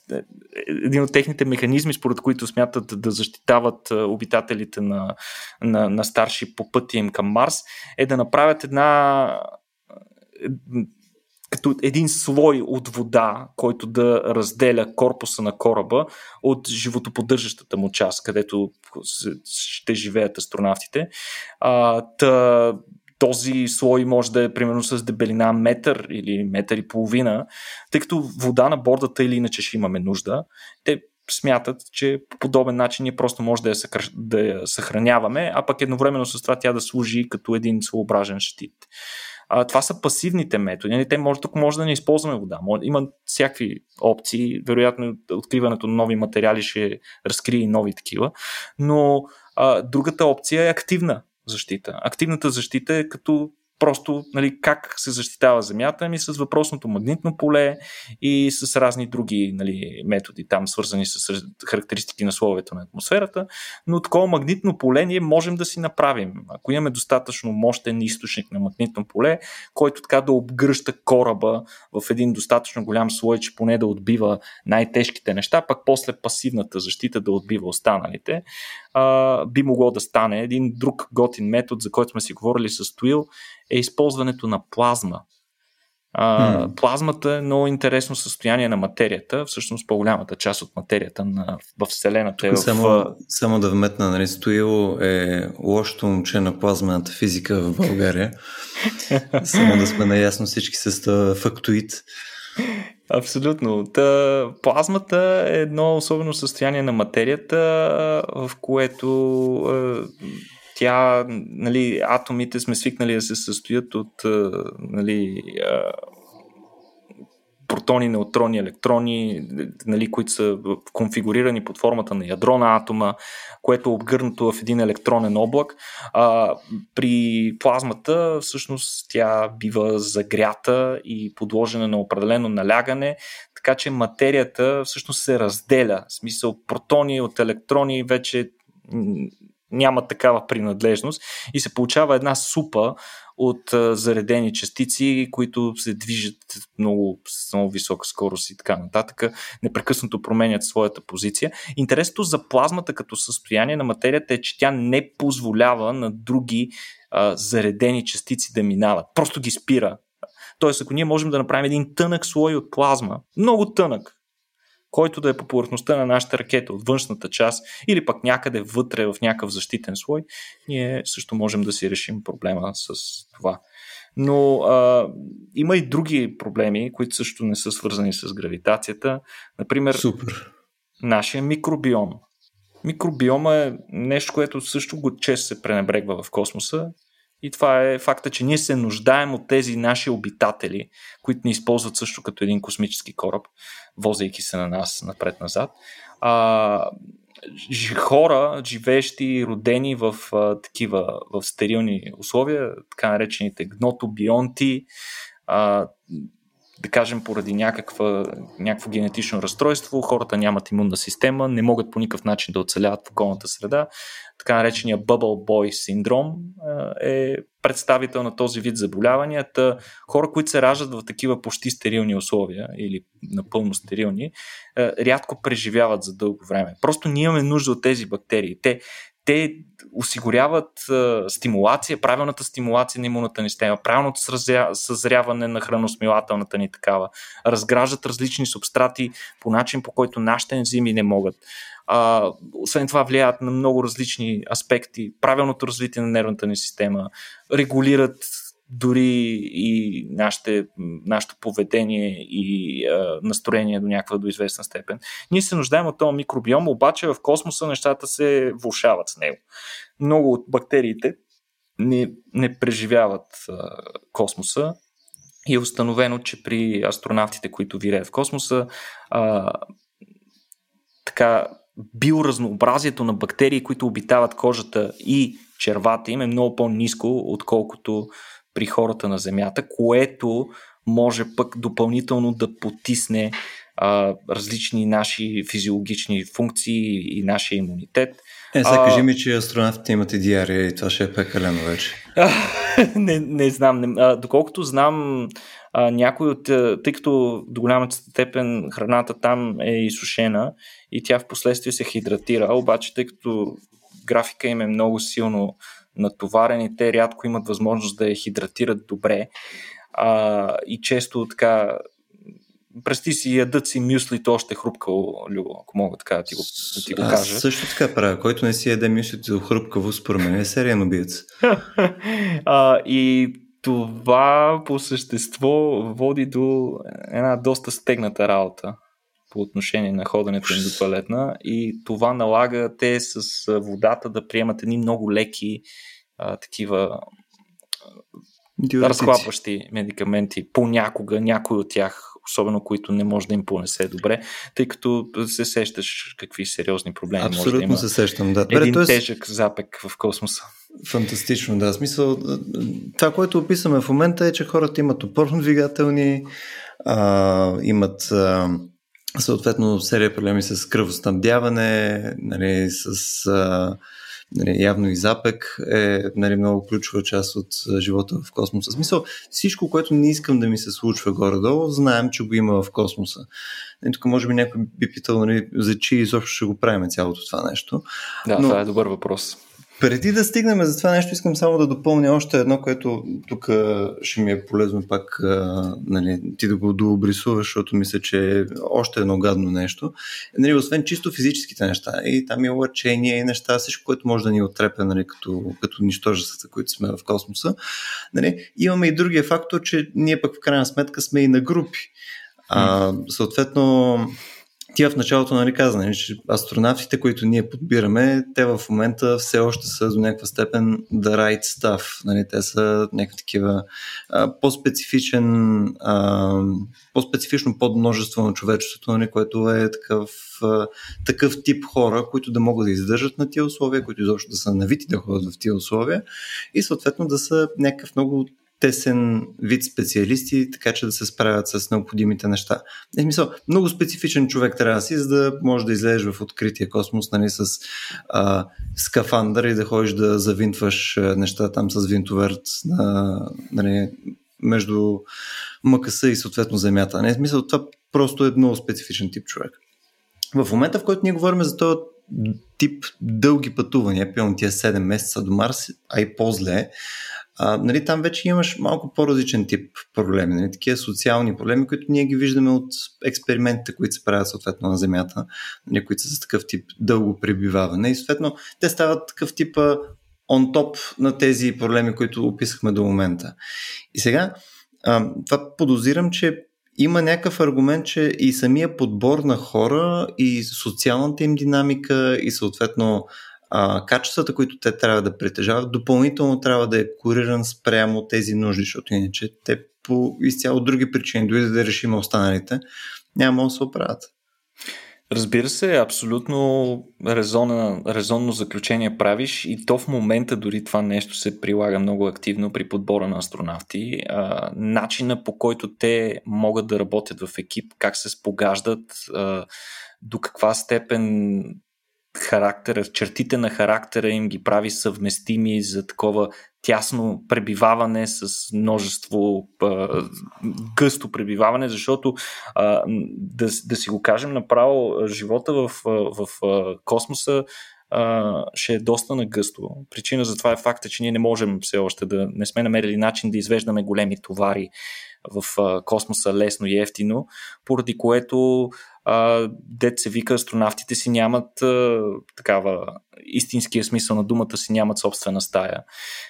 един от техните механизми, според които смятат да защитават обитателите на, на, на Starship по пътя им към Марс, е да направят една като един слой от вода, който да разделя корпуса на кораба от животоподдържащата му част, където ще живеят астронавтите. А, та, този слой може да е примерно с дебелина метър или метър и половина, тъй като вода на бордата или иначе ще имаме нужда. Те смятат, че по подобен начин ние просто може да я, съкр... да я съхраняваме, а пък едновременно с това тя да служи като един своеобразен щит. А, това са пасивните методи. Нали? Те може, тук може да не използваме вода. Има всякакви опции. Вероятно, откриването на нови материали ще разкрие нови такива. Но а, другата опция е активна защита. Активната защита е като просто нали, как се защитава Земята, ами с въпросното магнитно поле и с разни други нали, методи, там свързани с характеристики на словето на атмосферата, но такова магнитно поле ние можем да си направим. Ако имаме достатъчно мощен източник на магнитно поле, който така да обгръща кораба в един достатъчно голям слой, че поне да отбива най-тежките неща, пък после пасивната защита да отбива останалите, а, би могло да стане. Един друг готин метод, за който сме си говорили с Туил, е използването на плазма. А, hmm. Плазмата е много интересно състояние на материята, всъщност по-голямата част от материята на, в Вселената е в... Само, само да вметна, нали, Стоил е лошото момче на плазмената физика в България. само да сме наясно всички с фактоид. Абсолютно. Та, плазмата е едно особено състояние на материята, в което е, тя, нали, атомите сме свикнали да се състоят от нали, протони, неутрони, електрони, нали, които са конфигурирани под формата на ядро на атома, което е обгърнато в един електронен облак. А, при плазмата всъщност тя бива загрята и подложена на определено налягане, така че материята всъщност се разделя. В смисъл протони от електрони вече няма такава принадлежност и се получава една супа от заредени частици, които се движат много с много висока скорост и така нататък, непрекъснато променят своята позиция. Интересното за плазмата като състояние на материята е, че тя не позволява на други а, заредени частици да минават. Просто ги спира. Тоест, ако ние можем да направим един тънък слой от плазма, много тънък, който да е по повърхността на нашата ракета от външната част или пък някъде вътре в някакъв защитен слой, ние също можем да си решим проблема с това. Но а, има и други проблеми, които също не са свързани с гравитацията. Например, Супер. нашия микробиом. Микробиома е нещо, което също го често се пренебрегва в космоса и това е факта, че ние се нуждаем от тези наши обитатели, които ни използват също като един космически кораб, возейки се на нас напред-назад. А, хора, живеещи родени в а, такива, в стерилни условия, така наречените гнотобионти, а, да кажем, поради някаква, някакво генетично разстройство, хората нямат имунна система, не могат по никакъв начин да оцеляват в околната среда. Така наречения Bubble Boy синдром е представител на този вид заболяванията. Хора, които се раждат в такива почти стерилни условия или напълно стерилни, рядко преживяват за дълго време. Просто ние имаме нужда от тези бактерии. Те, те осигуряват а, стимулация, правилната стимулация на имунната ни система, правилното съзряване на храносмилателната ни такава, разграждат различни субстрати по начин, по който нашите ензими не могат. А, освен това влияят на много различни аспекти, правилното развитие на нервната ни система, регулират дори и нашите, нашето поведение и а, настроение до някаква до известна степен. Ние се нуждаем от този микробиом, обаче в космоса нещата се влушават с него. Много от бактериите не, не преживяват а, космоса и е установено, че при астронавтите, които виреят в космоса, а, така биоразнообразието на бактерии, които обитават кожата и червата им е много по-низко, отколкото при хората на Земята, което може пък допълнително да потисне а, различни наши физиологични функции и нашия имунитет. Е, сега кажи ми, че астронавтите имат и диария и това ще е пекалено вече. не, не знам. Не, а, доколкото знам, а, някой от, тъй като до голямата степен храната там е изсушена и тя в последствие се хидратира, обаче тъй като графика им е много силно натоварен и те рядко имат възможност да я хидратират добре а, и често така Прести си, ядат си мюслито още хрупкаво, Любо, ако мога така да ти го, да ти го кажа. Аз също така правя. Който не си яде мюслито хрупкаво, според мен е сериен убиец. а, и това по същество води до една доста стегната работа по отношение на ходенето им до туалетна и това налага те с водата да приемат едни много леки а, такива разхлапващи медикаменти. Понякога някой от тях, особено които не може да им понесе добре, тъй като се сещаш какви сериозни проблеми Абсолютно може да има. се сещам, да. Един Добре, тежък запек в космоса. Фантастично, да. Смисъл, това, което описваме в момента е, че хората имат опорно двигателни, а, имат а, съответно серия проблеми с кръвоснабдяване, нали, с а, нали, явно и запек е нали, много ключова част от живота в космоса. В смисъл, всичко, което не искам да ми се случва горе-долу, знаем, че го има в космоса. Нали, тук може би някой би питал нали, за чи изобщо ще го правим цялото това нещо. Да, Но... това е добър въпрос. Преди да стигнем за това нещо, искам само да допълня още едно, което тук ще ми е полезно пак нали, ти да го дообрисуваш, защото мисля, че е още едно гадно нещо. Нали, освен чисто физическите неща, и там и лъчение, и неща, всичко, което може да ни отрепе нали, като, като нищожествата, които сме в космоса. Нали, имаме и другия фактор, че ние пък в крайна сметка сме и на групи. А, съответно, ти в началото нали, каза, че астронавтите, които ние подбираме, те в момента все още са до някаква степен the right stuff. Нали, те са някакви такива а, по-специфичен, а, по-специфично подмножество на човечеството, нали, което е такъв, а, такъв тип хора, които да могат да издържат на тия условия, които изобщо да са навити да ходят в тия условия и съответно да са някакъв много тесен вид специалисти, така че да се справят с необходимите неща. Е, смисъл, много специфичен човек трябва да си, за да може да излезеш в открития космос нали, с а, скафандър и да ходиш да завинтваш неща там с винтоверт на, нали, между МКС и съответно Земята. Не, смисъл, това просто е много специфичен тип човек. В момента, в който ние говорим за този тип дълги пътувания, пълно тия 7 месеца до Марс, а и по-зле, а, нали, там вече имаш малко по-различен тип проблеми, нали, такива социални проблеми, които ние ги виждаме от експериментите, които се правят съответно на Земята, нали, които са с такъв тип дълго пребиваване и съответно те стават такъв тип он топ на тези проблеми, които описахме до момента. И сега, а, това подозирам, че има някакъв аргумент, че и самия подбор на хора и социалната им динамика и съответно а, качествата, които те трябва да притежават, допълнително трябва да е кориран спрямо тези нужди, защото иначе те по изцяло други причини, дори да решим останалите, няма да се оправят. Разбира се, абсолютно резонно, резонно заключение правиш и то в момента дори това нещо се прилага много активно при подбора на астронавти. А, начина по който те могат да работят в екип, как се спогаждат, а, до каква степен характера, чертите на характера им ги прави съвместими за такова тясно пребиваване с множество а, гъсто пребиваване, защото а, да, да си го кажем направо, живота в, в, в космоса а, ще е доста нагъсто. Причина за това е факта, че ние не можем все още да не сме намерили начин да извеждаме големи товари в космоса лесно и ефтино, поради което а, дет се вика, астронавтите си нямат а, такава истинския смисъл на думата си нямат собствена стая.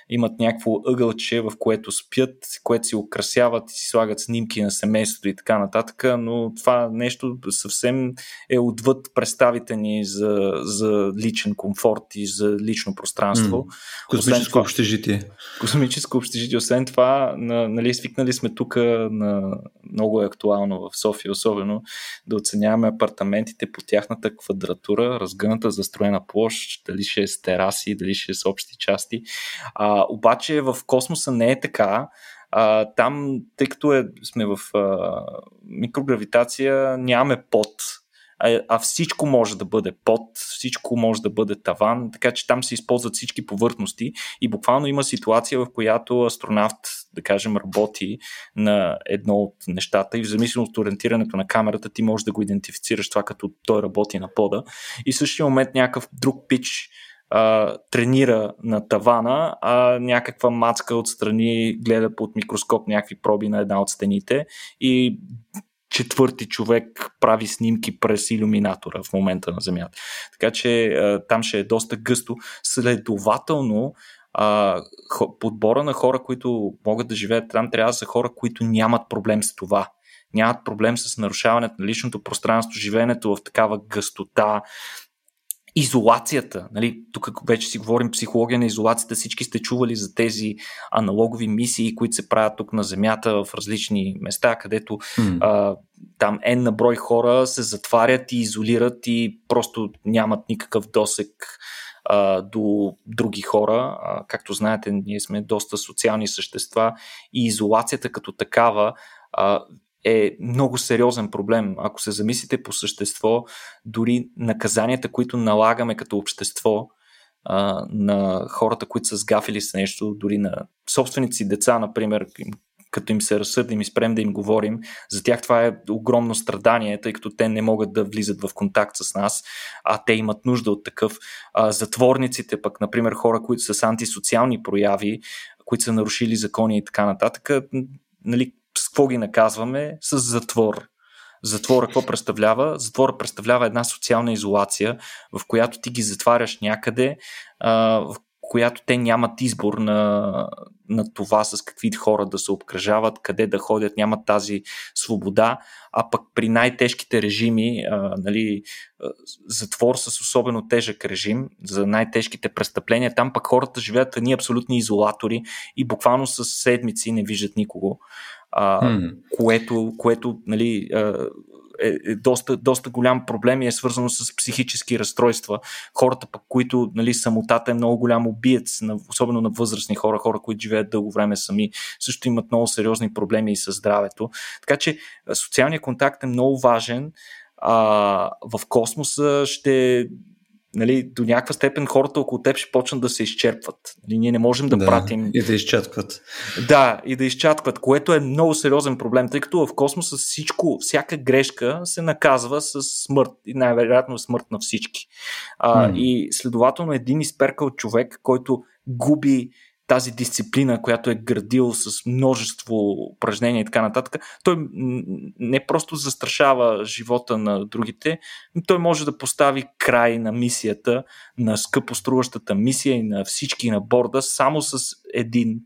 Имат някакво ъгълче, в което спят, което си украсяват и си слагат снимки на семейството и така нататък, но това нещо съвсем е отвъд представите ни за, за личен комфорт и за лично пространство. Mm. Космическо това, общежитие. Космическо общежитие. Освен това, на, нали, свикнали сме тук на много е актуално в София, особено да оценяваме апартаментите по тяхната квадратура, разгъната застроена площ, дали ще е с тераси, дали ще е с общи части. А, обаче в космоса не е така. А, там, тъй като е, сме в а, микрогравитация, нямаме под а, а всичко може да бъде под, всичко може да бъде таван, така че там се използват всички повърхности и буквално има ситуация, в която астронавт, да кажем, работи на едно от нещата и в зависимост от ориентирането на камерата ти можеш да го идентифицираш това като той работи на пода. И в същия момент някакъв друг пич тренира на тавана, а някаква мацка отстрани гледа под микроскоп някакви проби на една от стените и четвърти човек прави снимки през иллюминатора в момента на Земята. Така че там ще е доста гъсто. Следователно, подбора на хора, които могат да живеят там, трябва да са хора, които нямат проблем с това. Нямат проблем с нарушаването на личното пространство, живеенето в такава гъстота, изолацията. Нали, тук вече си говорим психология на изолацията, всички сте чували за тези аналогови мисии, които се правят тук на Земята в различни места, където mm. а, там N на брой хора се затварят и изолират и просто нямат никакъв досек а, до други хора. А, както знаете, ние сме доста социални същества и изолацията като такава а, е много сериозен проблем. Ако се замислите по същество, дори наказанията, които налагаме като общество а, на хората, които са сгафили с нещо, дори на собственици деца, например, като им се разсърдим и спрем да им говорим, за тях това е огромно страдание, тъй като те не могат да влизат в контакт с нас, а те имат нужда от такъв. А, затворниците пък, например, хора, които са с антисоциални прояви, които са нарушили закони и така нататък, нали, с какво ги наказваме? С затвор. Затвора какво представлява? Затвора представлява една социална изолация, в която ти ги затваряш някъде, в която те нямат избор на, на това с какви хора да се обкръжават, къде да ходят, нямат тази свобода, а пък при най-тежките режими, а, нали, затвор с особено тежък режим за най-тежките престъпления, там пък хората живеят едни абсолютни изолатори и буквално с седмици не виждат никого а, hmm. което, което нали, е, е доста, доста голям проблем и е свързано с психически разстройства. Хората, пък, които нали, самотата е много голям убиец, особено на възрастни хора, хора, които живеят дълго време сами, също имат много сериозни проблеми и с здравето. Така че социалният контакт е много важен. А, в космоса ще нали, до някаква степен хората около теб ще почнат да се изчерпват. Нали, ние не можем да, да пратим. И да изчаткват. Да, и да изчаткват, което е много сериозен проблем, тъй като в космоса всичко, всяка грешка се наказва с смърт и най-вероятно смърт на всички. А, И следователно един изперкал човек, който губи тази дисциплина, която е градил с множество упражнения и така нататък, той не просто застрашава живота на другите, но той може да постави край на мисията, на скъпоструващата мисия и на всички на борда, само с един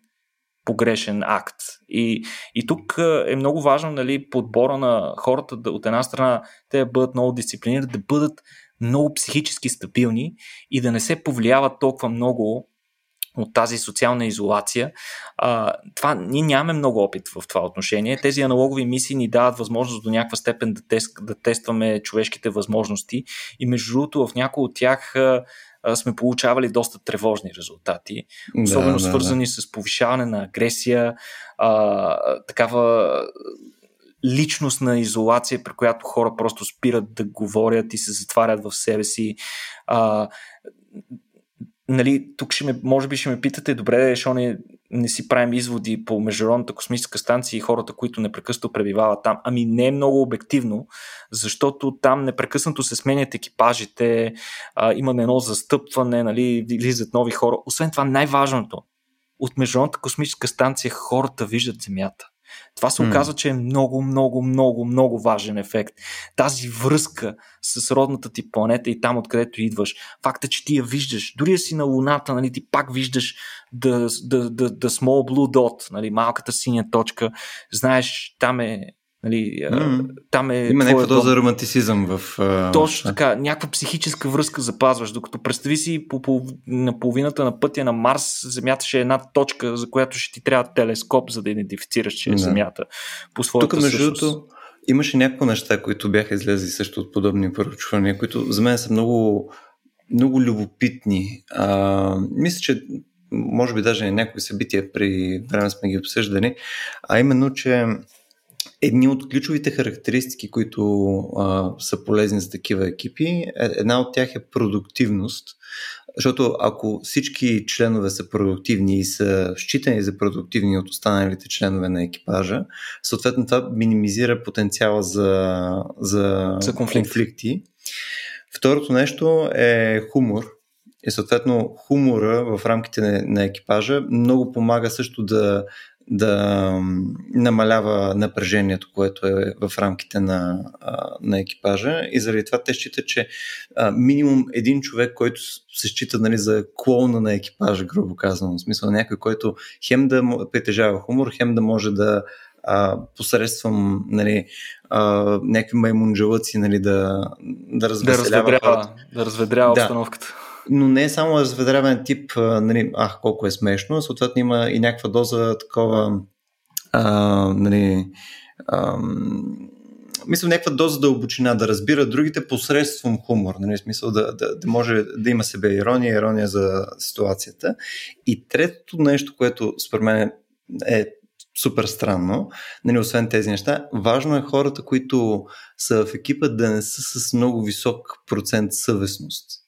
погрешен акт. И, и тук е много важно нали, подбора на хората да, от една страна те да бъдат много дисциплинирани, да бъдат много психически стабилни и да не се повлияват толкова много от тази социална изолация. А, това, ние нямаме много опит в това отношение. Тези аналогови мисии ни дават възможност до някаква степен да, тест, да тестваме човешките възможности и между другото в някои от тях а, а, сме получавали доста тревожни резултати, особено да, да, свързани да. с повишаване на агресия, а, такава личностна изолация, при която хора просто спират да говорят и се затварят в себе си. А, нали, тук ще ме, може би ще ме питате, добре, защо не, не си правим изводи по Международната космическа станция и хората, които непрекъснато пребивават там. Ами не е много обективно, защото там непрекъснато се сменят екипажите, а, има едно застъпване, нали, влизат нови хора. Освен това, най-важното, от Международната космическа станция хората виждат Земята. Това се оказва, че е много, много, много, много важен ефект. Тази връзка с родната ти планета и там, откъдето идваш. Факта, че ти я виждаш, дори да си на Луната, нали, ти пак виждаш the, the, the, the small blue dot, нали, малката синя точка. Знаеш, там е Нали, mm. там е Има някаква доза романтицизъм в... Точно така, някаква психическа връзка запазваш, докато представи си по, по, на половината на пътя на Марс, Земята ще е една точка, за която ще ти трябва телескоп, за да идентифицираш, че е Земята по своята Тук, между другото, имаше някакво неща, които бяха излезли също от подобни проучвания, които за мен са много, много любопитни. А, мисля, че може би даже някои събития при време сме ги обсъждали, а именно, че едни от ключовите характеристики, които а, са полезни за такива екипи, е, една от тях е продуктивност. Защото ако всички членове са продуктивни и са считани за продуктивни от останалите членове на екипажа, съответно това минимизира потенциала за, за, за конфликт. конфликти. Второто нещо е хумор. И съответно хумора в рамките на, на екипажа много помага също да да намалява напрежението, което е в рамките на, на екипажа и заради това те считат, че а, минимум един човек, който се счита нали, за клоуна на екипажа, грубо казано, в смисъл някой, който хем да притежава хумор, хем да може да а, посредством нали, а, някакви маймунджалъци, нали, да, да развеселява да разведрява, да разведрява да. обстановката. Но не е само разведряване тип, нали, ах, колко е смешно, съответно има и някаква доза такова, а, нали, а, мисля, някаква доза дълбочина, да разбира другите посредством хумор, нали, смисъл да, да, да може да има себе ирония, ирония за ситуацията. И третото нещо, което според мен е супер странно, нали, освен тези неща, важно е хората, които са в екипа да не са с много висок процент съвестност.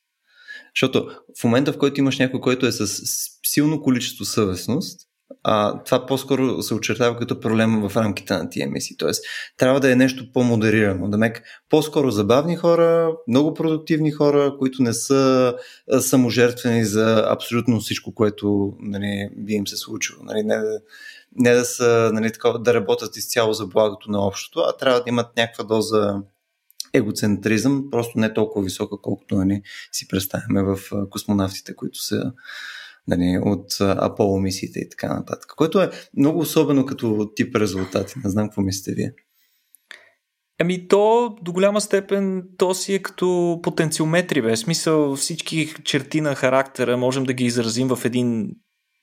Защото в момента, в който имаш някой, който е с силно количество съвестност, а, това по-скоро се очертава като проблем в рамките на тия емисии. Тоест, трябва да е нещо по-модерирано. Да мек, по-скоро забавни хора, много продуктивни хора, които не са саможертвени за абсолютно всичко, което нали, би им се случило. Нали, не, не да са нали, такова, да работят изцяло за благото на общото, а трябва да имат някаква доза егоцентризъм, просто не толкова висока, колкото нали, си представяме в космонавтите, които са нали, от Аполо мисиите и така нататък. Което е много особено като тип резултати. Не знам какво мислите вие. Ами то до голяма степен то си е като потенциометри, бе. Смисъл всички черти на характера можем да ги изразим в един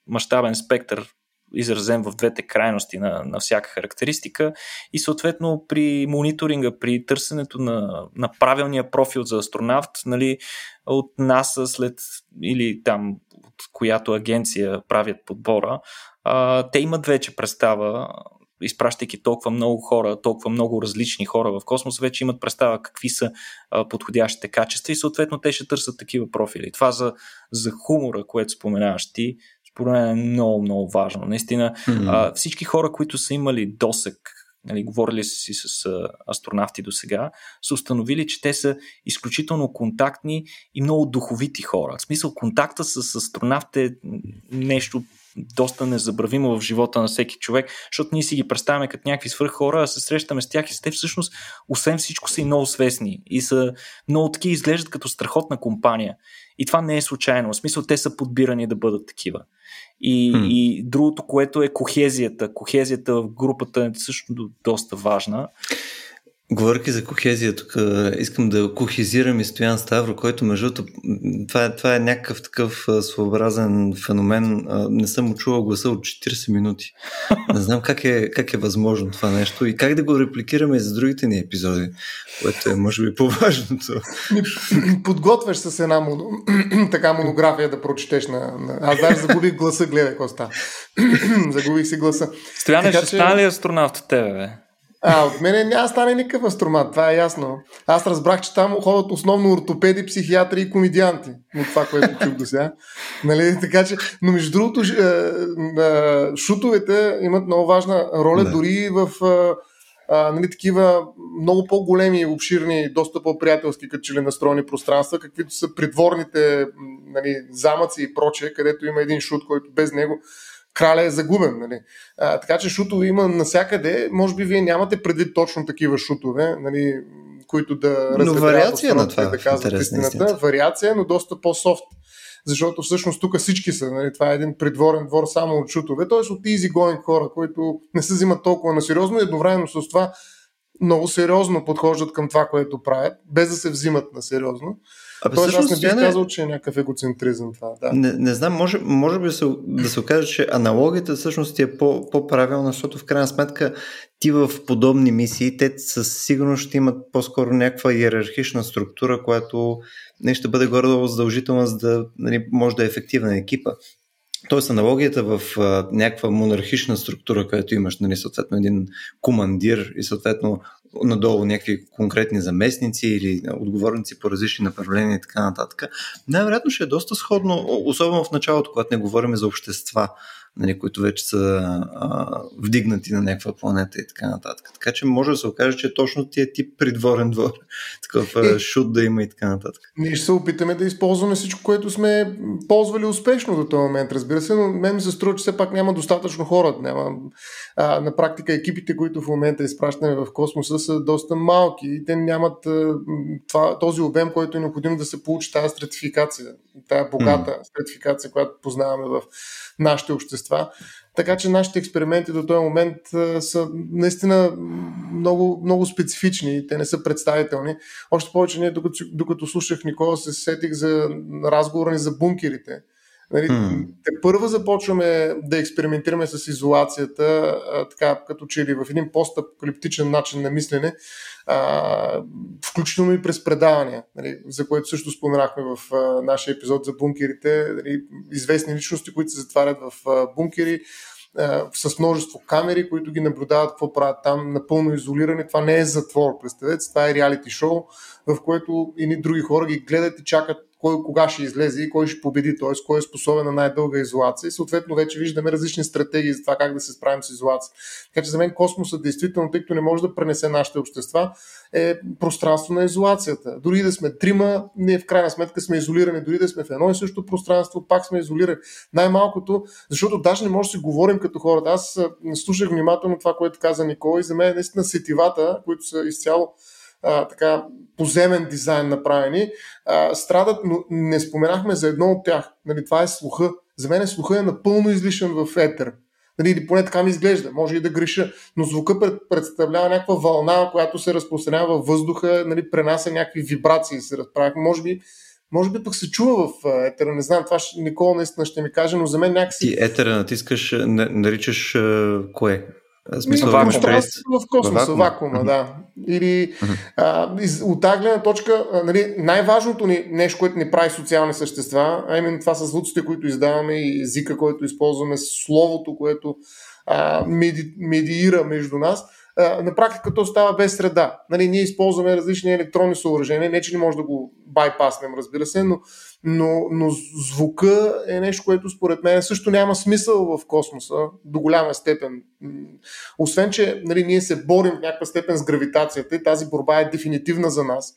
мащабен спектър, изразен в двете крайности на, на всяка характеристика и съответно при мониторинга, при търсенето на, на правилния профил за астронавт, нали, от НАСА след или там от която агенция правят подбора, а, те имат вече представа изпращайки толкова много хора, толкова много различни хора в космос, вече имат представа какви са подходящите качества и съответно те ще търсят такива профили. Това за, за хумора, което споменаваш ти, според мен е много, много важно. Наистина, mm-hmm. а, всички хора, които са имали досък нали, говорили си с а, астронавти до сега, са установили, че те са изключително контактни и много духовити хора. В смисъл, контакта с астронавт е нещо доста незабравимо в живота на всеки човек, защото ние си ги представяме като някакви свърх хора, а се срещаме с тях и с те всъщност, освен всичко, са и много свестни и са много такива, изглеждат като страхотна компания. И това не е случайно. В смисъл, те са подбирани да бъдат такива. И, hmm. и другото, което е кохезията. Кохезията в групата е също доста важна. Говоряки за кохезия, тук искам да кохезирам и Стоян Ставро, който между другото, това е, това е някакъв такъв своеобразен феномен. Не съм му чувал гласа от 40 минути. Не знам как е, как е възможно това нещо и как да го репликираме и за другите ни епизоди, което е може би по-важното. Подготвяш с една моно... така монография да прочетеш на... Аз даже загубих гласа, гледай, Коста. загубих си гласа. Стояне, ще че... стане ли астронавт от тебе, бе? А, от мене няма стане никакъв астромат, това е ясно. Аз разбрах, че там ходят основно ортопеди, психиатри и комедианти. От това, което чух до сега. Нали? Така че, но между другото, е, е, шутовете имат много важна роля, да. дори в а, нали, такива много по-големи, обширни, доста по-приятелски като че ли настроени пространства, каквито са придворните нали, замъци и прочее, където има един шут, който без него краля е загубен. Нали? А, така че шутове има насякъде. Може би вие нямате предвид точно такива шутове, нали, които да Но вариация на това, да казват истината. Вариация, но доста по-софт. Защото всъщност тук всички са. Нали? Това е един придворен двор само от шутове, т.е. от easy going хора, които не се взимат толкова на сериозно и едновременно с това много сериозно подхождат към това, което правят, без да се взимат на сериозно. Абе, Тоест, аз не бих не... казал, че е някакъв егоцентризъм това. Да. Не, не знам, може, може би се, да се окаже, че аналогията всъщност е по, по-правилна, защото в крайна сметка ти в подобни мисии, те със сигурност ще имат по-скоро някаква иерархична структура, която не ще бъде горе-долу задължителна, за да нали, може да е ефективна екипа. Тоест аналогията в а, някаква монархична структура, където имаш нали, съответно един командир и съответно надолу някакви конкретни заместници или отговорници по различни направления и така нататък, най-вероятно ще е доста сходно, особено в началото, когато не говорим за общества нали, които вече са а, вдигнати на някаква планета и така нататък. Така че може да се окаже, че точно тия тип придворен двор, такъв е, шут да има и така нататък. Ние ще се опитаме да използваме всичко, което сме ползвали успешно до този момент, разбира се, но мен ми се струва, че все пак няма достатъчно хора. Няма, а, на практика екипите, които в момента изпращаме в космоса са доста малки и те нямат а, това, този обем, който е необходим да се получи тази стратификация, тази богата mm. стратификация, която познаваме в нашите общества. Така че нашите експерименти до този момент са наистина много, много специфични. Те не са представителни. Още повече, ние, докато, докато слушах Никола, се сетих за разговора ни за бункерите. Нали, hmm. Те първо започваме да експериментираме с изолацията, а, така като че ли в един постапокалиптичен начин на мислене, а, включително и през предавания, нали, за което също споменахме в а, нашия епизод за бункерите. Нали, известни личности, които се затварят в а, бункери, с множество камери, които ги наблюдават какво правят там, напълно изолирани. Това не е затвор, представете, това е реалити шоу, в което едни други хора ги гледат и чакат кой кога ще излезе и кой ще победи, т.е. кой е способен на най-дълга изолация. И съответно вече виждаме различни стратегии за това как да се справим с изолация. Така че за мен космосът действително, тъй като не може да пренесе нашите общества, е пространство на изолацията. Дори да сме трима, ние в крайна сметка сме изолирани, дори да сме в едно и също пространство, пак сме изолирани. Най-малкото, защото даже не може да си говорим като хората. Аз слушах внимателно това, което каза Никола и за мен наистина сетивата, които са изцяло а, така поземен дизайн направени, а, страдат, но не споменахме за едно от тях. Нали, това е слуха. За мен слуха е напълно излишен в етер. Нали, поне така ми изглежда, може и да греша, но звука представлява някаква вълна, която се разпространява във въздуха, нали, пренася някакви вибрации, се разправяха. Може би може би пък се чува в етера, не знам, това ще, Никола наистина ще ми каже, но за мен някакси... Ти етера натискаш, наричаш кое? Смисъл, вакуум, в космоса, вакуума, да. Или а, из, от тази гледна точка, а, нали, най-важното ни нещо, което ни прави социални същества, а именно това са звуците, които издаваме и езика, който използваме, словото, което а, меди, медиира между нас, на практика то става без среда. Нали, ние използваме различни електронни съоръжения, не че не може да го байпаснем, разбира се, но, но, но звука е нещо, което според мен също няма смисъл в космоса до голяма степен. Освен, че нали, ние се борим в някаква степен с гравитацията и тази борба е дефинитивна за нас.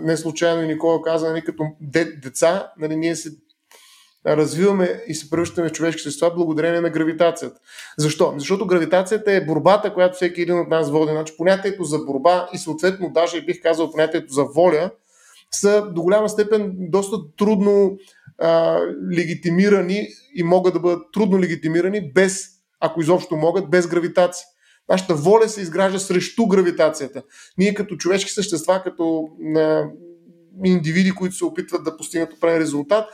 Не случайно и Никола каза, нали, като деца, нали, ние се развиваме и се превръщаме в човешки същества благодарение на гравитацията. Защо? Защото гравитацията е борбата, която всеки един от нас води. Значи понятието за борба и съответно даже бих казал понятието за воля са до голяма степен доста трудно а, легитимирани и могат да бъдат трудно легитимирани без, ако изобщо могат, без гравитация. Нашата воля се изгражда срещу гравитацията. Ние като човешки същества, като а, индивиди, които се опитват да постигнат определен резултат,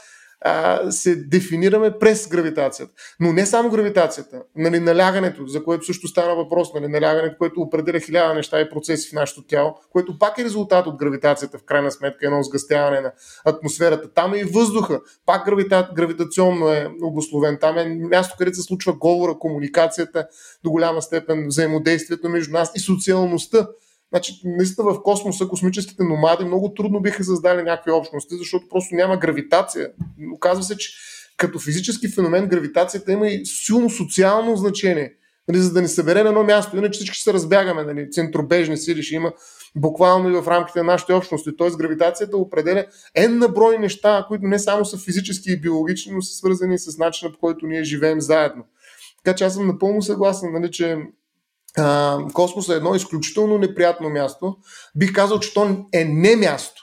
а, се дефинираме през гравитацията. Но не само гравитацията, нали, налягането, за което също стана въпрос, нали, налягането, което определя хиляда неща и процеси в нашето тяло, което пак е резултат от гравитацията, в крайна сметка, едно сгъстяване на атмосферата. Там е и въздуха, пак гравита, гравитационно е обословен. Там е място, където се случва говора, комуникацията, до голяма степен взаимодействието между нас и социалността. Значи, наистина в космоса космическите номади много трудно биха създали някакви общности, защото просто няма гравитация. Оказва се, че като физически феномен гравитацията има и силно социално значение. Нали, за да ни събере на едно място, иначе всички се разбягаме. Нали, центробежни сили ще има буквално и в рамките на нашите общности. Тоест гравитацията определя ен на брой неща, които не само са физически и биологични, но са свързани с начина по който ние живеем заедно. Така че аз съм напълно съгласен, нали, че а, космос е едно изключително неприятно място. Бих казал, че то е не място.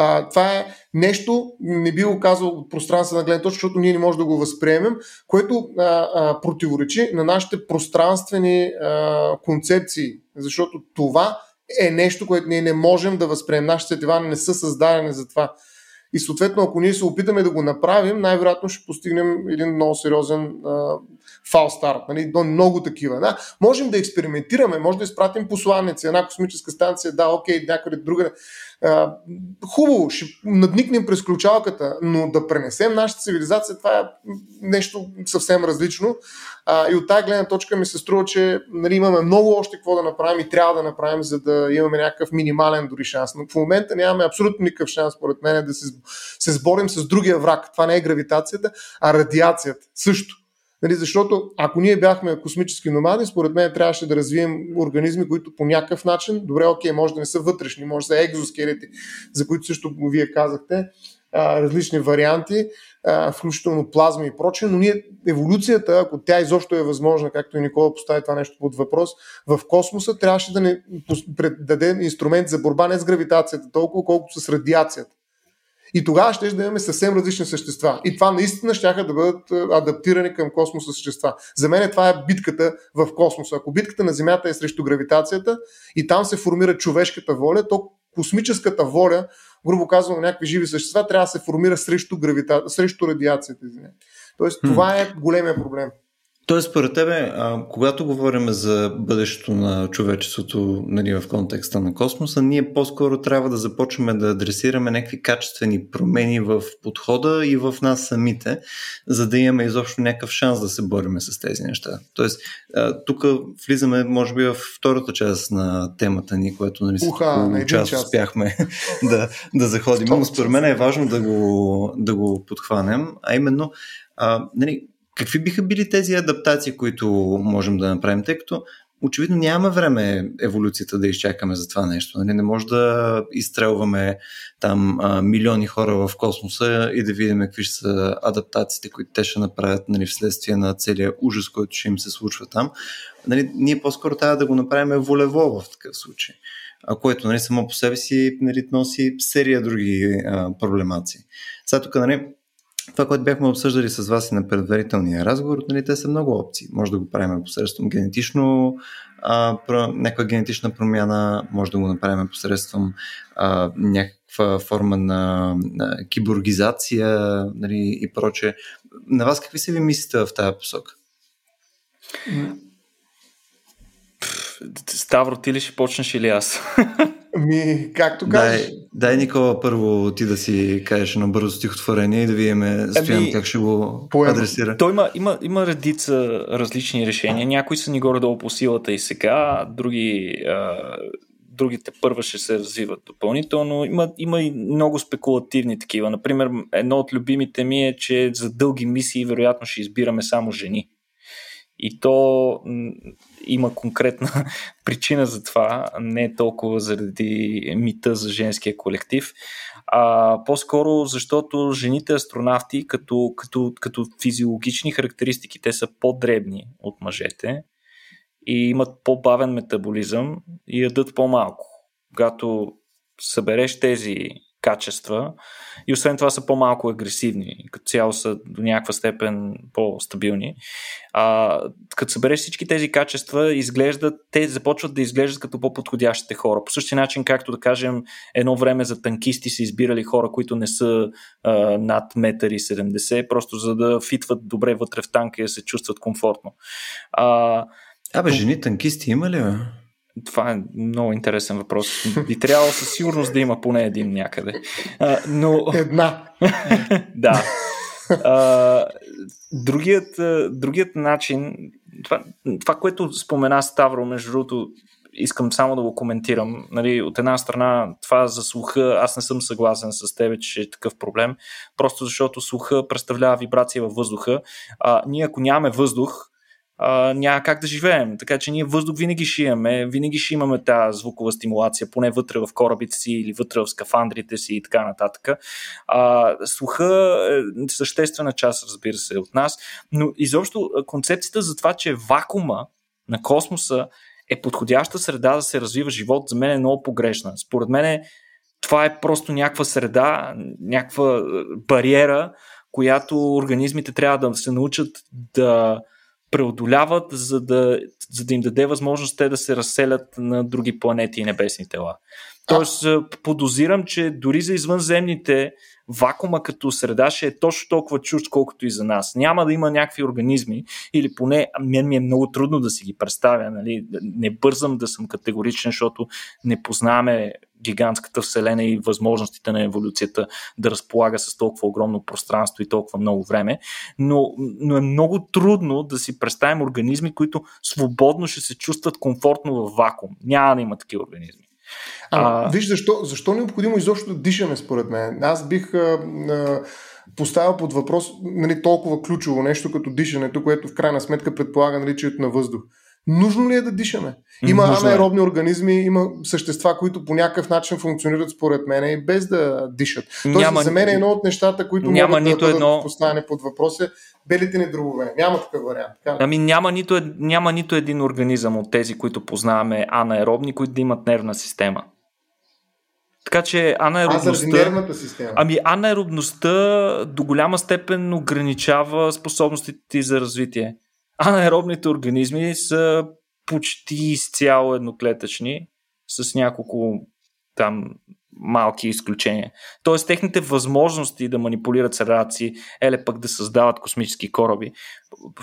А, това е нещо, не би го казал от пространствена гледна точка, защото ние не можем да го възприемем, което а, а, противоречи на нашите пространствени а, концепции. Защото това е нещо, което ние не можем да възприемем. Нашите сетива не са създадени за това. И съответно, ако ние се опитаме да го направим, най-вероятно ще постигнем един много сериозен фал старт. Нали? Много такива. Да? Можем да експериментираме, може да изпратим посланици, една космическа станция, да, окей, някъде друга. Хубаво, ще надникнем през ключалката, но да пренесем нашата цивилизация, това е нещо съвсем различно. А, и от тази гледна точка ми се струва, че нали, имаме много още какво да направим и трябва да направим, за да имаме някакъв минимален дори шанс. Но в момента нямаме абсолютно никакъв шанс, според мен, да се, се сборим с другия враг. Това не е гравитацията, а радиацията. Също. Нали, защото ако ние бяхме космически номади, според мен трябваше да развием организми, които по някакъв начин, добре, окей, може да не са вътрешни, може да са екзоскелети, за които също вие казахте, а, различни варианти, а, включително плазма и прочее, но ние, еволюцията, ако тя изобщо е възможна, както и Никола постави това нещо под въпрос, в космоса трябваше да ни даде инструмент за борба не с гравитацията толкова, колкото с радиацията. И тогава ще да имаме съвсем различни същества. И това наистина ще да бъдат адаптирани към космоса същества. За мен това е битката в космоса. Ако битката на Земята е срещу гравитацията и там се формира човешката воля, то космическата воля, грубо казвам, някакви живи същества, трябва да се формира срещу, гравита... срещу радиацията. Тоест, това е големия проблем. Тоест, според тебе, а, когато говорим за бъдещето на човечеството нали, в контекста на космоса, ние по-скоро трябва да започнем да адресираме някакви качествени промени в подхода и в нас самите, за да имаме изобщо някакъв шанс да се бориме с тези неща. Тоест, тук влизаме, може би, в втората част на темата ни, което нали, Уха, на част, час успяхме да, да заходим. Но според мен е важно да го, да го подхванем, а именно а, нали, Какви биха били тези адаптации, които можем да направим, тъй като очевидно нямаме време еволюцията да изчакаме за това нещо. Нали? Не може да изстрелваме там а, милиони хора в космоса и да видим какви ще са адаптациите, които те ще направят нали, вследствие на целия ужас, който ще им се случва там. Нали, ние по-скоро трябва да го направим волево в такъв случай, а, което нали, само по себе си нали, носи серия други а, проблемации. Сега тук нали, това, което бяхме обсъждали с вас и на предварителния разговор, нали, те са много опции. Може да го правим посредством генетично, а, някаква генетична промяна, може да го направим посредством а, някаква форма на, на киборгизация нали, и прочее. На вас какви са ви мислите в тази посока? Ставро, ти ли ще почнеш или аз? Ми, както кажеш. Дай, дай Никола първо ти да си кажеш на бързо стихотворение и да видим Стоян ами, как ще го поема. адресира. Той има, има, има редица различни решения. Някои са ни горе-долу по силата и сега, други а, другите първа ще се развиват допълнително. Има, има и много спекулативни такива. Например, едно от любимите ми е, че за дълги мисии вероятно ще избираме само жени. И то има конкретна причина за това, не толкова заради мита за женския колектив, а по-скоро защото жените астронавти като, като, като физиологични характеристики те са по-дребни от мъжете и имат по-бавен метаболизъм и ядат по-малко. Когато събереш тези качества и освен това са по-малко агресивни, като цяло са до някаква степен по-стабилни. А, като събереш всички тези качества, изглеждат, те започват да изглеждат като по-подходящите хора. По същия начин, както да кажем, едно време за танкисти са избирали хора, които не са а, над 1,70 просто за да фитват добре вътре в танка и да се чувстват комфортно. А, Абе, жени танкисти има ли, бе? Това е много интересен въпрос. Би трябвало със сигурност да има поне един някъде. А, но... Една. да. А, другият, другият начин, това, това, което спомена Ставро, между другото, искам само да го коментирам. Нали, от една страна, това за слуха, аз не съм съгласен с тебе, че е такъв проблем, просто защото слуха представлява вибрация във въздуха. А, ние ако нямаме въздух, а, няма как да живеем. Така че ние въздух винаги ще имаме, винаги ще имаме тази звукова стимулация, поне вътре в корабите си или вътре в скафандрите си и така нататък. А, слуха е съществена част, разбира се, от нас, но изобщо концепцията за това, че вакуума на космоса е подходяща среда да се развива живот, за мен е много погрешна. Според мен това е просто някаква среда, някаква бариера, която организмите трябва да се научат да преодоляват, за да, за да им даде възможност те да се разселят на други планети и небесни тела. Тоест, подозирам, че дори за извънземните вакуума като среда ще е точно толкова чужд, колкото и за нас. Няма да има някакви организми, или поне мен ми е много трудно да си ги представя. Нали? Не бързам да съм категоричен, защото не познаваме гигантската вселена и възможностите на еволюцията да разполага с толкова огромно пространство и толкова много време, но, но е много трудно да си представим организми, които свободно ще се чувстват комфортно в вакуум. Няма да има такива организми. А, а... Виж, защо, защо необходимо изобщо да дишаме, според мен? Аз бих а, а, поставил под въпрос нали, толкова ключово нещо като дишането, което в крайна сметка предполага наличието на въздух. Нужно ли е да дишаме? Има Нужно е. анаеробни е. организми, има същества, които по някакъв начин функционират според мен и без да дишат. Тоест, няма, за мен е едно от нещата, които няма могат нито да едно... поставяне под въпрос е белите ни дробове. Няма такъв вариант. Така? Ами няма нито, няма нито един организъм от тези, които познаваме анаеробни, които да имат нервна система. Така че анаеробността... А, заради нервната система. Ами анаеробността до голяма степен ограничава способностите ти за развитие. Анаеробните организми са почти изцяло едноклетъчни, с няколко там малки изключения. Тоест, техните възможности да манипулират средата си, еле пък да създават космически кораби,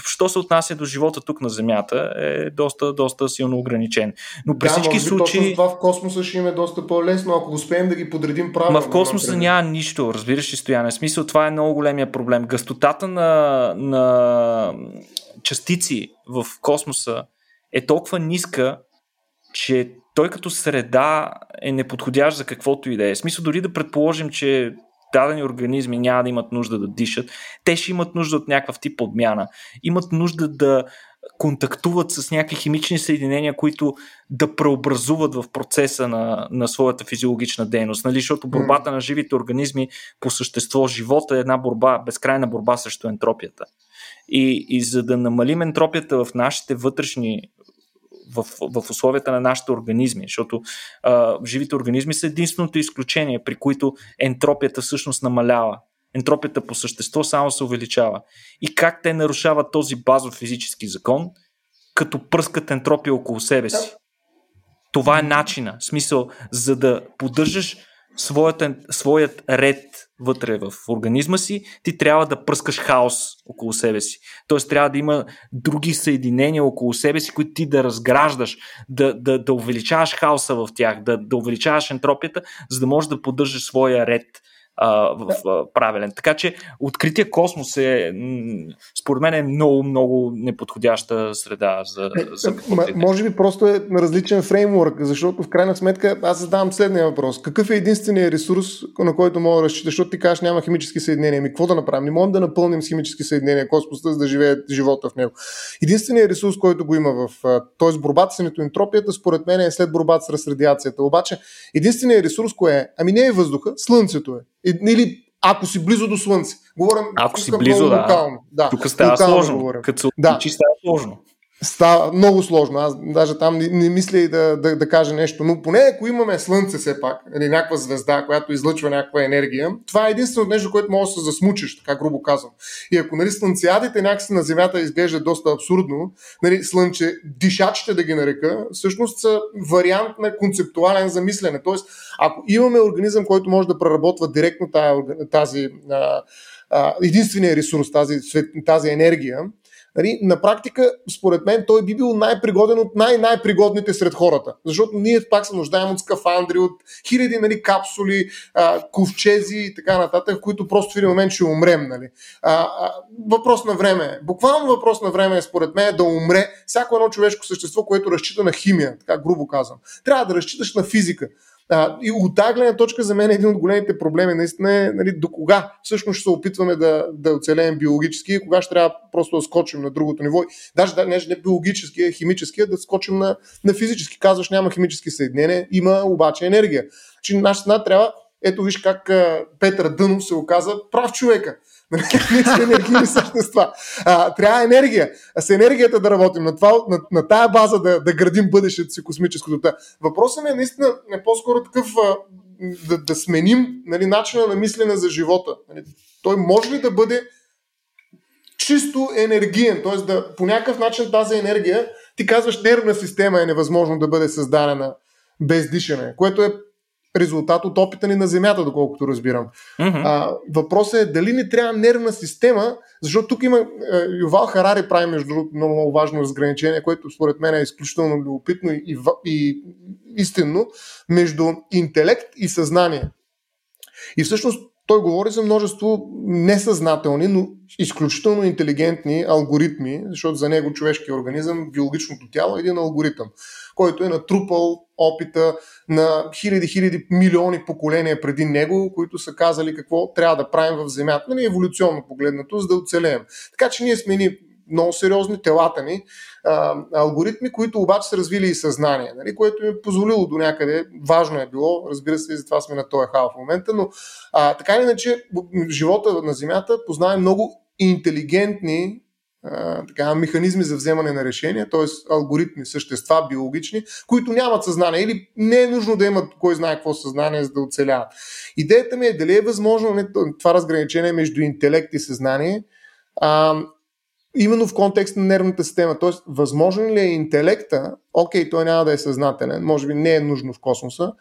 що се отнася до живота тук на Земята, е доста, доста силно ограничен. Но при да, всички случаи. това в космоса ще им е доста по-лесно, ако успеем да ги подредим правилно. Ма в космоса няма нищо, разбираш ли, Стояне. В смисъл, това е много големия проблем. Гъстотата на, на частици в космоса е толкова ниска, че той като среда е неподходящ за каквото и да е. Смисъл дори да предположим, че дадени организми няма да имат нужда да дишат, те ще имат нужда от някакъв тип подмяна. Имат нужда да контактуват с някакви химични съединения, които да преобразуват в процеса на, на своята физиологична дейност. Нали? Защото борбата на живите организми по същество, живота е една борба, безкрайна борба срещу ентропията. И, и за да намалим ентропията в нашите вътрешни в, в условията на нашите организми, защото а, живите организми са единственото изключение, при които ентропията всъщност намалява. Ентропията по същество само се увеличава. И как те нарушават този базов физически закон, като пръскат ентропия около себе си. Това е начина. Смисъл, за да поддържаш своят, своят ред вътре в организма си, ти трябва да пръскаш хаос около себе си. Тоест трябва да има други съединения около себе си, които ти да разграждаш, да, да, да увеличаваш хаоса в тях, да, да увеличаваш ентропията, за да можеш да поддържаш своя ред а, в, в правилен. Така че открития космос е, според мен, е много, много неподходяща среда за. Е, за м- може би просто е на различен фреймворк, защото в крайна сметка аз задавам следния въпрос. Какъв е единственият ресурс, на който мога да разчиташ, защото ти кажеш няма химически съединения? Ми какво да направим? Не можем да напълним с химически съединения космоса, за да живее живота в него. Единственият ресурс, който го има в. т.е. борбата с ентропията, според мен е след борбата с радиацията. Обаче, единственият ресурс, кое е? Ами не е въздуха, слънцето е. Или ако си близо до Слънце. Говорим ако си близо, да. Локално. да. Тук става сложно. Като се да. става сложно. Става много сложно. Аз даже там не, не мисля и да, да, да кажа нещо. Но поне ако имаме Слънце все пак, или някаква звезда, която излъчва някаква енергия, това е единственото нещо, което може да се засмучиш, така грубо казвам. И ако нали, слънцеядите някакси на Земята изглежда доста абсурдно, нали, слънче, дишачите да ги нарека, всъщност са вариант на концептуален замислене. Тоест, ако имаме организъм, който може да преработва директно тази, тази единствения ресурс, тази, тази енергия, Нали, на практика, според мен, той би бил най-пригоден от най-най-пригодните сред хората. Защото ние пак се нуждаем от скафандри, от хиляди нали, капсули, а, ковчези и така нататък, които просто в един момент ще умрем. Нали. А, а, въпрос на време. Буквално въпрос на време е, според мен, да умре всяко едно човешко същество, което разчита на химия, така грубо казвам. Трябва да разчиташ на физика. А, и от тази гледна точка за мен е един от големите проблеми наистина е нали, до кога всъщност ще се опитваме да, да оцелеем биологически и кога ще трябва просто да скочим на другото ниво. Даже да, не, не биологически, а химически, а да скочим на, на физически. Казваш няма химически съединения, има обаче енергия. Че нашата страна трябва, ето виж как Петър Дънов се оказа прав човека. Ние сме енергийни същества. А, трябва енергия. А с енергията да работим. На, това, на, на тая база да, да градим бъдещето си космическото. Въпросът ми е наистина е по-скоро такъв а, да, да сменим нали, начина на мислене за живота. Нали, той може ли да бъде чисто енергиен, т.е. да по някакъв начин тази енергия, ти казваш нервна система е невъзможно да бъде създадена без дишане, което е резултат от опита ни на Земята, доколкото разбирам. Mm-hmm. А, въпросът е дали ни трябва нервна система, защото тук има. Е, Ювал Харари прави, между другото, много, много важно разграничение, което според мен е изключително любопитно и, и, и истинно, между интелект и съзнание. И всъщност той говори за множество несъзнателни, но изключително интелигентни алгоритми, защото за него човешкия организъм, биологичното тяло е един алгоритъм, който е натрупал опита на хиляди, хиляди, милиони поколения преди него, които са казали какво трябва да правим в Земята, нали, еволюционно погледнато, за да оцелеем. Така че ние сме ни много сериозни телата ни, а, алгоритми, които обаче са развили и съзнание, нали, което ми е позволило до някъде, важно е било, разбира се, и затова сме на този хал в момента, но а, така или иначе, живота на Земята познава много интелигентни така, механизми за вземане на решения, т.е. алгоритми, същества, биологични, които нямат съзнание или не е нужно да имат кой знае какво съзнание, за да оцеляват. Идеята ми е дали е възможно не, това разграничение между интелект и съзнание, а, именно в контекст на нервната система. Тоест, възможен ли е интелекта, окей, той няма да е съзнателен, може би не е нужно в космоса,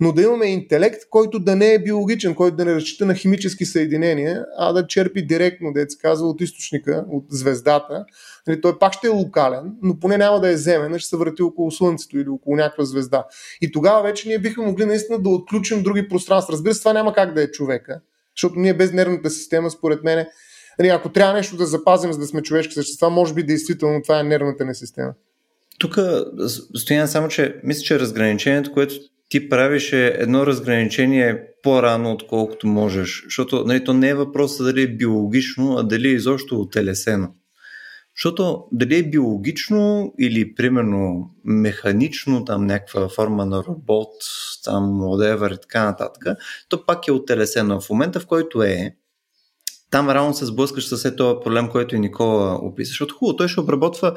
но да имаме интелект, който да не е биологичен, който да не разчита на химически съединения, а да черпи директно, да се казва, от източника, от звездата. Нали, той пак ще е локален, но поне няма да е земен, ще се върти около Слънцето или около някаква звезда. И тогава вече ние бихме могли наистина да отключим други пространства. Разбира се, това няма как да е човека, защото ние без нервната система, според мен, нали, ако трябва нещо да запазим, за да сме човешки същества, може би действително това е нервната ни система. Тук стоян само, че мисля, че разграничението, което ти правиш едно разграничение по-рано, отколкото можеш. Защото нали, то не е въпросът дали е биологично, а дали е изобщо телесено. Защото дали е биологично или примерно механично, там някаква форма на робот, там whatever и така нататък, то пак е отелесено. В момента, в който е, там реално се сблъскаш с този проблем, който и Никола описа. Защото хубаво, той ще обработва,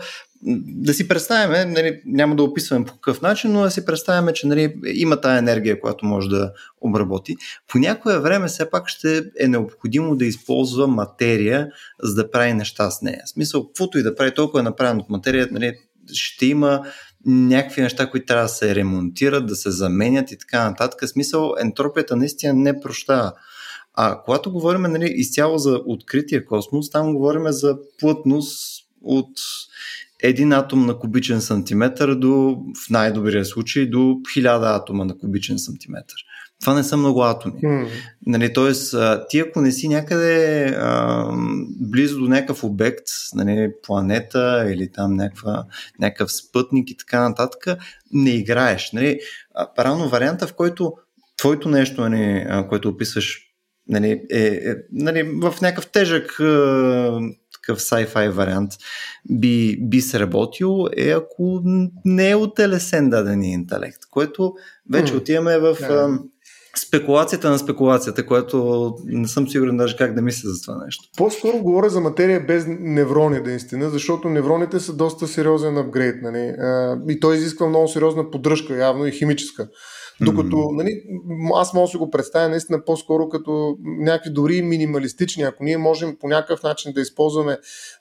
да си представяме, нали, няма да описваме по какъв начин, но да си представяме, че нали, има тая енергия, която може да обработи. По някое време все пак ще е необходимо да използва материя, за да прави неща с нея. В смисъл, каквото и да прави, толкова е направено от материя, нали, ще има някакви неща, които трябва да се ремонтират, да се заменят и така нататък. В смисъл, ентропията наистина не прощава. А когато говорим нали, изцяло за открития космос, там говорим за плътност от един атом на кубичен сантиметър до, в най-добрия случай, до 1000 атома на кубичен сантиметър. Това не са много атоми. Mm. Нали, тоест, ти ако не си някъде а, близо до някакъв обект, нали, планета или там някаква, някакъв спътник и така нататък, не играеш. Нали. Рано варианта, в който твоето нещо, нали, което описваш нали, е, е нали, в някакъв тежък такъв sci-fi вариант би, би се работил е ако не е отелесен дадения интелект, което вече mm. отиваме в yeah. спекулацията на спекулацията, което не съм сигурен даже как да мисля за това нещо. По-скоро говоря за материя без неврони, да истина, защото невроните са доста сериозен апгрейд. Нали? И той изисква много сериозна поддръжка, явно и химическа. Докато mm-hmm. нали, аз мога да си го представя наистина по-скоро като някакви дори минималистични. Ако ние можем по някакъв начин да използваме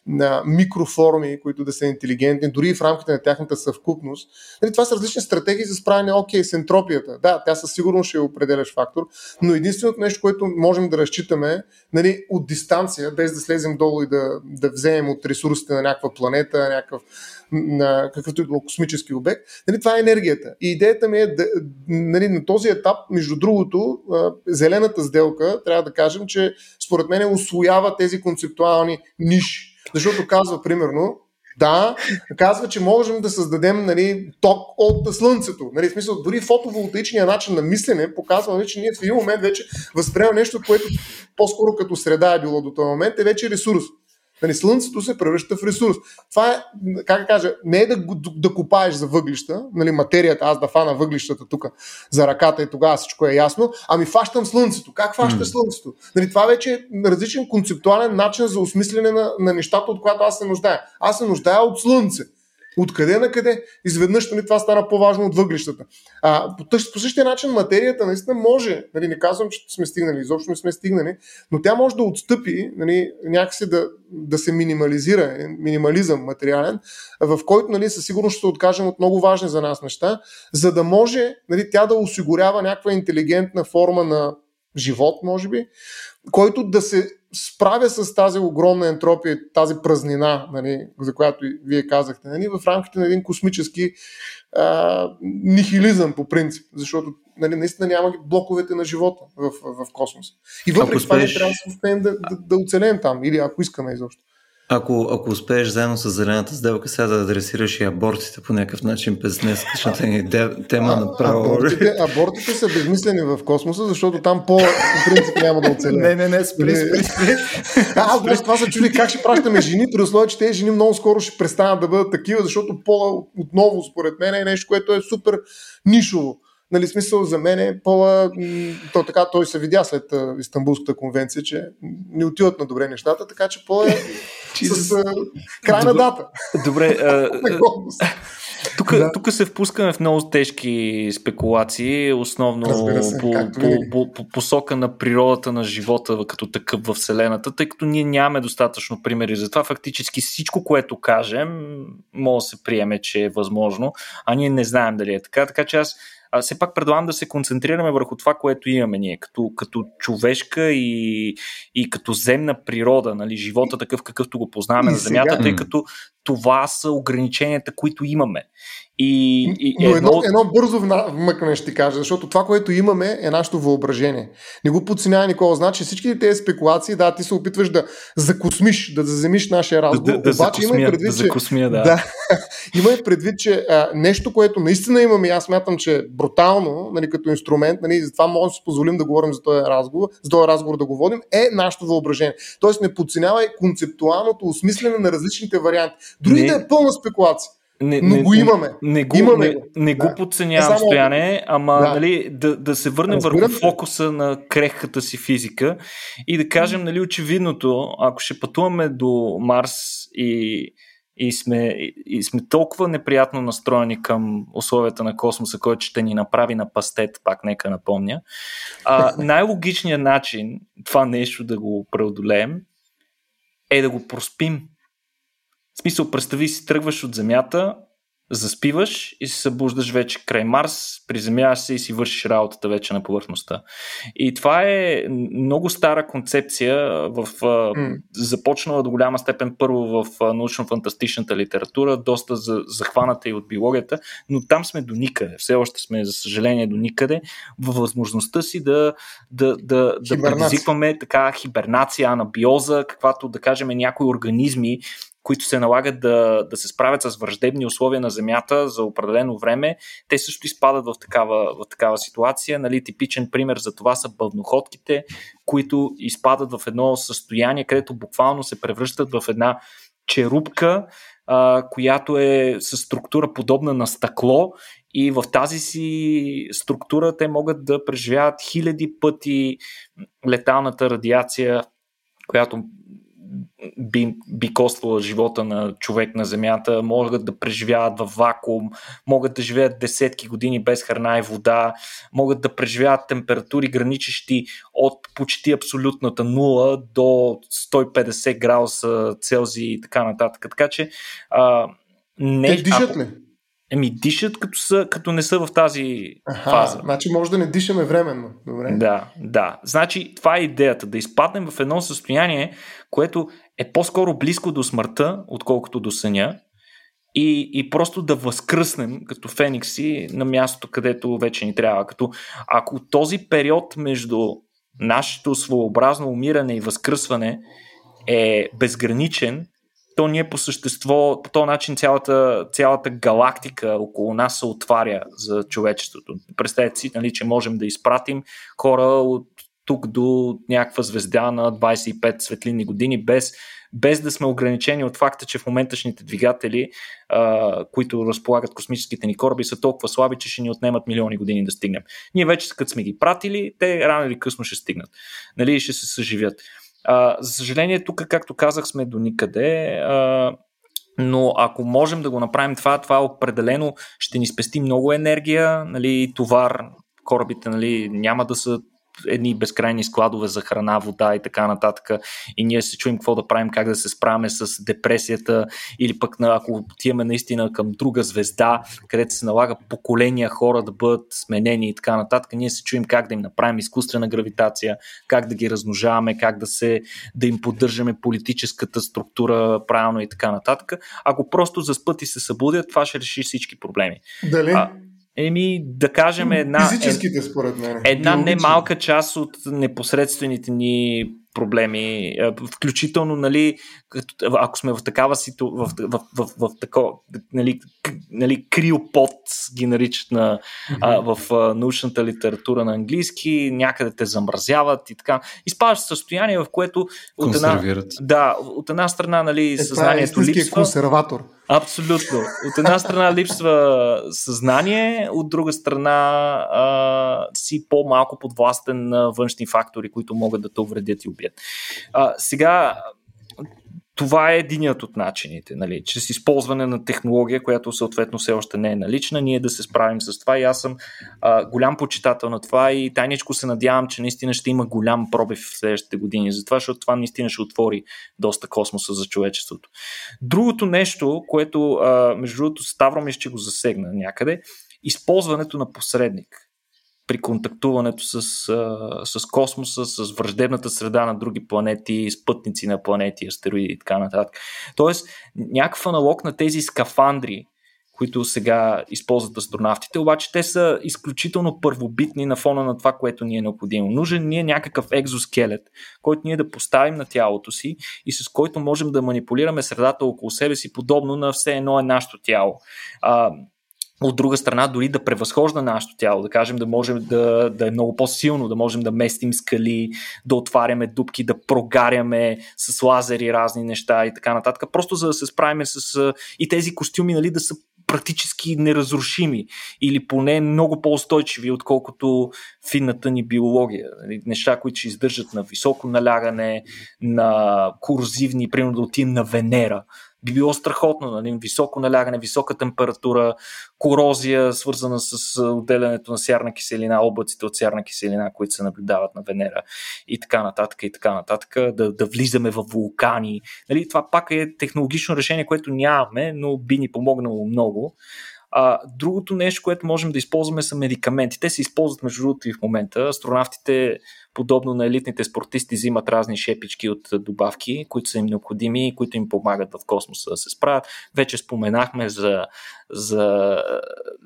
на микроформи, които да са интелигентни, дори в рамките на тяхната съвкупност, нали, това са различни стратегии за справяне, окей, с ентропията. Да, тя със сигурност ще е определяш фактор, но единственото нещо, което можем да разчитаме нали, от дистанция, без да слезем долу и да, да вземем от ресурсите на някаква планета, някакъв на какъвто и било космически обект, нали, това е енергията. И идеята ми е да, нали, на този етап, между другото, зелената сделка, трябва да кажем, че според мен освоява тези концептуални ниши. Защото казва, примерно, да, казва, че можем да създадем нали, ток от Слънцето. Нали, в смисъл, дори фотоволтаичният начин на мислене показва, нали, че ние в един момент вече възприемаме нещо, което по-скоро като среда е било до този момент, е вече ресурс. Нали, слънцето се превръща в ресурс. Това е, как да кажа, не е да, да копаеш за въглища, нали, материята, аз да фана въглищата тук за ръката и тогава всичко е ясно, ами фащам слънцето. Как фаща mm. слънцето? Нали, това вече е различен концептуален начин за осмислене на, на нещата, от която аз се нуждая. Аз се нуждая от слънце. Откъде на къде? Изведнъж нали, това стана по-важно от въглищата. А, по, по същия начин материята наистина може, нали, не казвам, че сме стигнали, изобщо не сме стигнали, но тя може да отстъпи, нали, някакси да, да се минимализира, минимализъм материален, в който нали, със сигурност ще се откажем от много важни за нас неща, за да може нали, тя да осигурява някаква интелигентна форма на живот, може би, който да се справя с тази огромна ентропия, тази празнина, нали, за която и вие казахте, нали, в рамките на един космически а, нихилизъм по принцип, защото нали, наистина няма блоковете на живота в, в, в космоса. И въпреки това не трябва да успеем да, да, да там, или ако искаме изобщо. Ако, ако успееш заедно с зелената сделка сега да адресираш и абортите по някакъв начин през днескашната ни тема на право. Абортите, абортите са безмислени в космоса, защото там по принцип няма да оцелее. Не, не, не, спри, спри, спри. Аз просто това се чуди как ще пращаме жени, при условие, че тези жени много скоро ще престанат да бъдат такива, защото пола отново, според мен, е нещо, което е супер нишово нали, смисъл за мен е пола, то така той се видя след Истанбулската конвенция, че не отиват на добре нещата, така че пола е с а, крайна дата. Добре, а, тук, да. тук се впускаме в много тежки спекулации, основно се, по, по, по, по посока на природата на живота като такъв в Вселената, тъй като ние нямаме достатъчно примери за това. Фактически всичко, което кажем, може да се приеме, че е възможно, а ние не знаем дали е така. Така че аз а, все пак предлагам да се концентрираме върху това, което имаме ние, като, като човешка и, и като земна природа, нали, живота такъв какъвто го познаваме и на Земята, сега... тъй като това са ограниченията, които имаме. И, и Но едно, едно, едно бързо вмъкване ще ти кажа, защото това, което имаме е нашето въображение. Не го подценява никога. Значи всички тези спекулации, да, ти се опитваш да закосмиш, да заземиш нашия разговор. Да, да, обаче имай предвид, да че, закосмия, да. да имай предвид, че а, нещо, което наистина имаме, аз смятам, че е брутално, нали, като инструмент, нали, затова можем да си позволим да говорим за този разговор, за този разговор да го водим, е нашето въображение. Тоест не подценявай концептуалното осмислене на различните варианти. Дори не. да е пълна спекулация не, но не, го имаме. Не, го, имаме не, не да. го подценявам, Само... стояне, ама да. Нали, да, да се върнем Разбирам. върху фокуса на крехката си физика и да кажем нали, очевидното, ако ще пътуваме до Марс и, и, сме, и сме толкова неприятно настроени към условията на космоса, който ще ни направи на пастет, пак нека напомня, а, най-логичният начин това нещо да го преодолеем е да го проспим в смисъл, представи си, тръгваш от Земята, заспиваш и се събуждаш вече край Марс, приземяваш се и си вършиш работата вече на повърхността. И това е много стара концепция, в, mm. започнала до голяма степен първо в научно-фантастичната литература, доста захваната и от биологията, но там сме до никъде. Все още сме, за съжаление, до никъде във възможността си да, да, да, да предизвикваме така хибернация, анабиоза, каквато да кажем някои организми, които се налагат да, да се справят с враждебни условия на Земята за определено време, те също изпадат в такава, в такава ситуация. Нали, типичен пример за това са бъвноходките, които изпадат в едно състояние, където буквално се превръщат в една черупка, а, която е с структура подобна на стъкло и в тази си структура те могат да преживяват хиляди пъти леталната радиация, която би, би коствала живота на човек на Земята, могат да преживяват в вакуум, могат да живеят десетки години без храна и вода, могат да преживяват температури граничещи от почти абсолютната нула до 150 градуса Целзий и така нататък. Така че а, не, Те дишат ли? Еми, дишат като, са, като не са в тази Аха, фаза. Значи може да не дишаме временно. Добре. Да, да. Значи това е идеята. Да изпаднем в едно състояние, което е по-скоро близко до смъртта, отколкото до съня. И, и просто да възкръснем като феникси на мястото, където вече ни трябва. Като ако този период между нашето своеобразно умиране и възкръсване е безграничен, то ние по същество, по този начин цялата, цялата галактика около нас се отваря за човечеството. Представете си, нали, че можем да изпратим хора от тук до някаква звезда на 25 светлинни години, без, без да сме ограничени от факта, че в моменташните двигатели, а, които разполагат космическите ни кораби, са толкова слаби, че ще ни отнемат милиони години да стигнем. Ние вече, като сме ги пратили, те рано или късно ще стигнат. Нали, ще се съживят. За съжаление, тук, както казах, сме до никъде. А, но ако можем да го направим това, това определено ще ни спести много енергия, нали, товар, корабите нали, няма да са едни безкрайни складове за храна, вода и така нататък. И ние се чуем какво да правим, как да се справяме с депресията или пък на, ако отиваме наистина към друга звезда, където се налага поколения хора да бъдат сменени и така нататък, ние се чуем как да им направим изкуствена гравитация, как да ги размножаваме, как да, се, да им поддържаме политическата структура правилно и така нататък. Ако просто заспът и се събудят, това ще реши всички проблеми. Дали? А, Еми, да кажем една... Физическите, според мен. Една немалка част от непосредствените ни проблеми, включително, нали, ако сме в такава ситу... в, в, в, в, в тако, нали, нали, криопод ги наричат на, а, в а, научната литература на английски, някъде те замразяват и така. Изпадаш в състояние, в което от една, да, от една страна нали, е, съзнанието е липсва. консерватор. Абсолютно. От една страна липсва съзнание, от друга страна а, си по-малко подвластен на външни фактори, които могат да те увредят и убият. А, сега, това е единият от начините, нали? чрез използване на технология, която съответно все още не е налична, ние да се справим с това и аз съм а, голям почитател на това и тайничко се надявам, че наистина ще има голям пробив в следващите години, затова, защото това наистина ще отвори доста космоса за човечеството. Другото нещо, което а, между другото Ставро ми ще го засегна някъде, използването на посредник при контактуването с, с космоса, с враждебната среда на други планети, спътници на планети, астероиди и така нататък. Тоест, някакъв аналог на тези скафандри, които сега използват астронавтите, обаче те са изключително първобитни на фона на това, което ни е необходимо. Нужен ни е някакъв екзоскелет, който ние да поставим на тялото си и с който можем да манипулираме средата около себе си, подобно на все едно е нашето тяло. А, от друга страна, дори да превъзхожда нашето тяло, да кажем да можем да, да е много по-силно, да можем да местим скали, да отваряме дупки, да прогаряме с лазери разни неща и така нататък, просто за да се справим с и тези костюми, нали, да са практически неразрушими или поне много по-устойчиви, отколкото финната ни биология. Нали, неща, които ще издържат на високо налягане, на корозивни, примерно да отидем на Венера би било страхотно. Нали? Високо налягане, висока температура, корозия, свързана с отделянето на сярна киселина, облаците от сярна киселина, които се наблюдават на Венера и така нататък и така нататък, да, да влизаме в вулкани. Нали? Това пак е технологично решение, което нямаме, но би ни помогнало много. А, другото нещо, което можем да използваме са медикаменти. Те се използват между другото и в момента. Астронавтите подобно на елитните спортисти, взимат разни шепички от добавки, които са им необходими и които им помагат в космоса да се справят. Вече споменахме за, за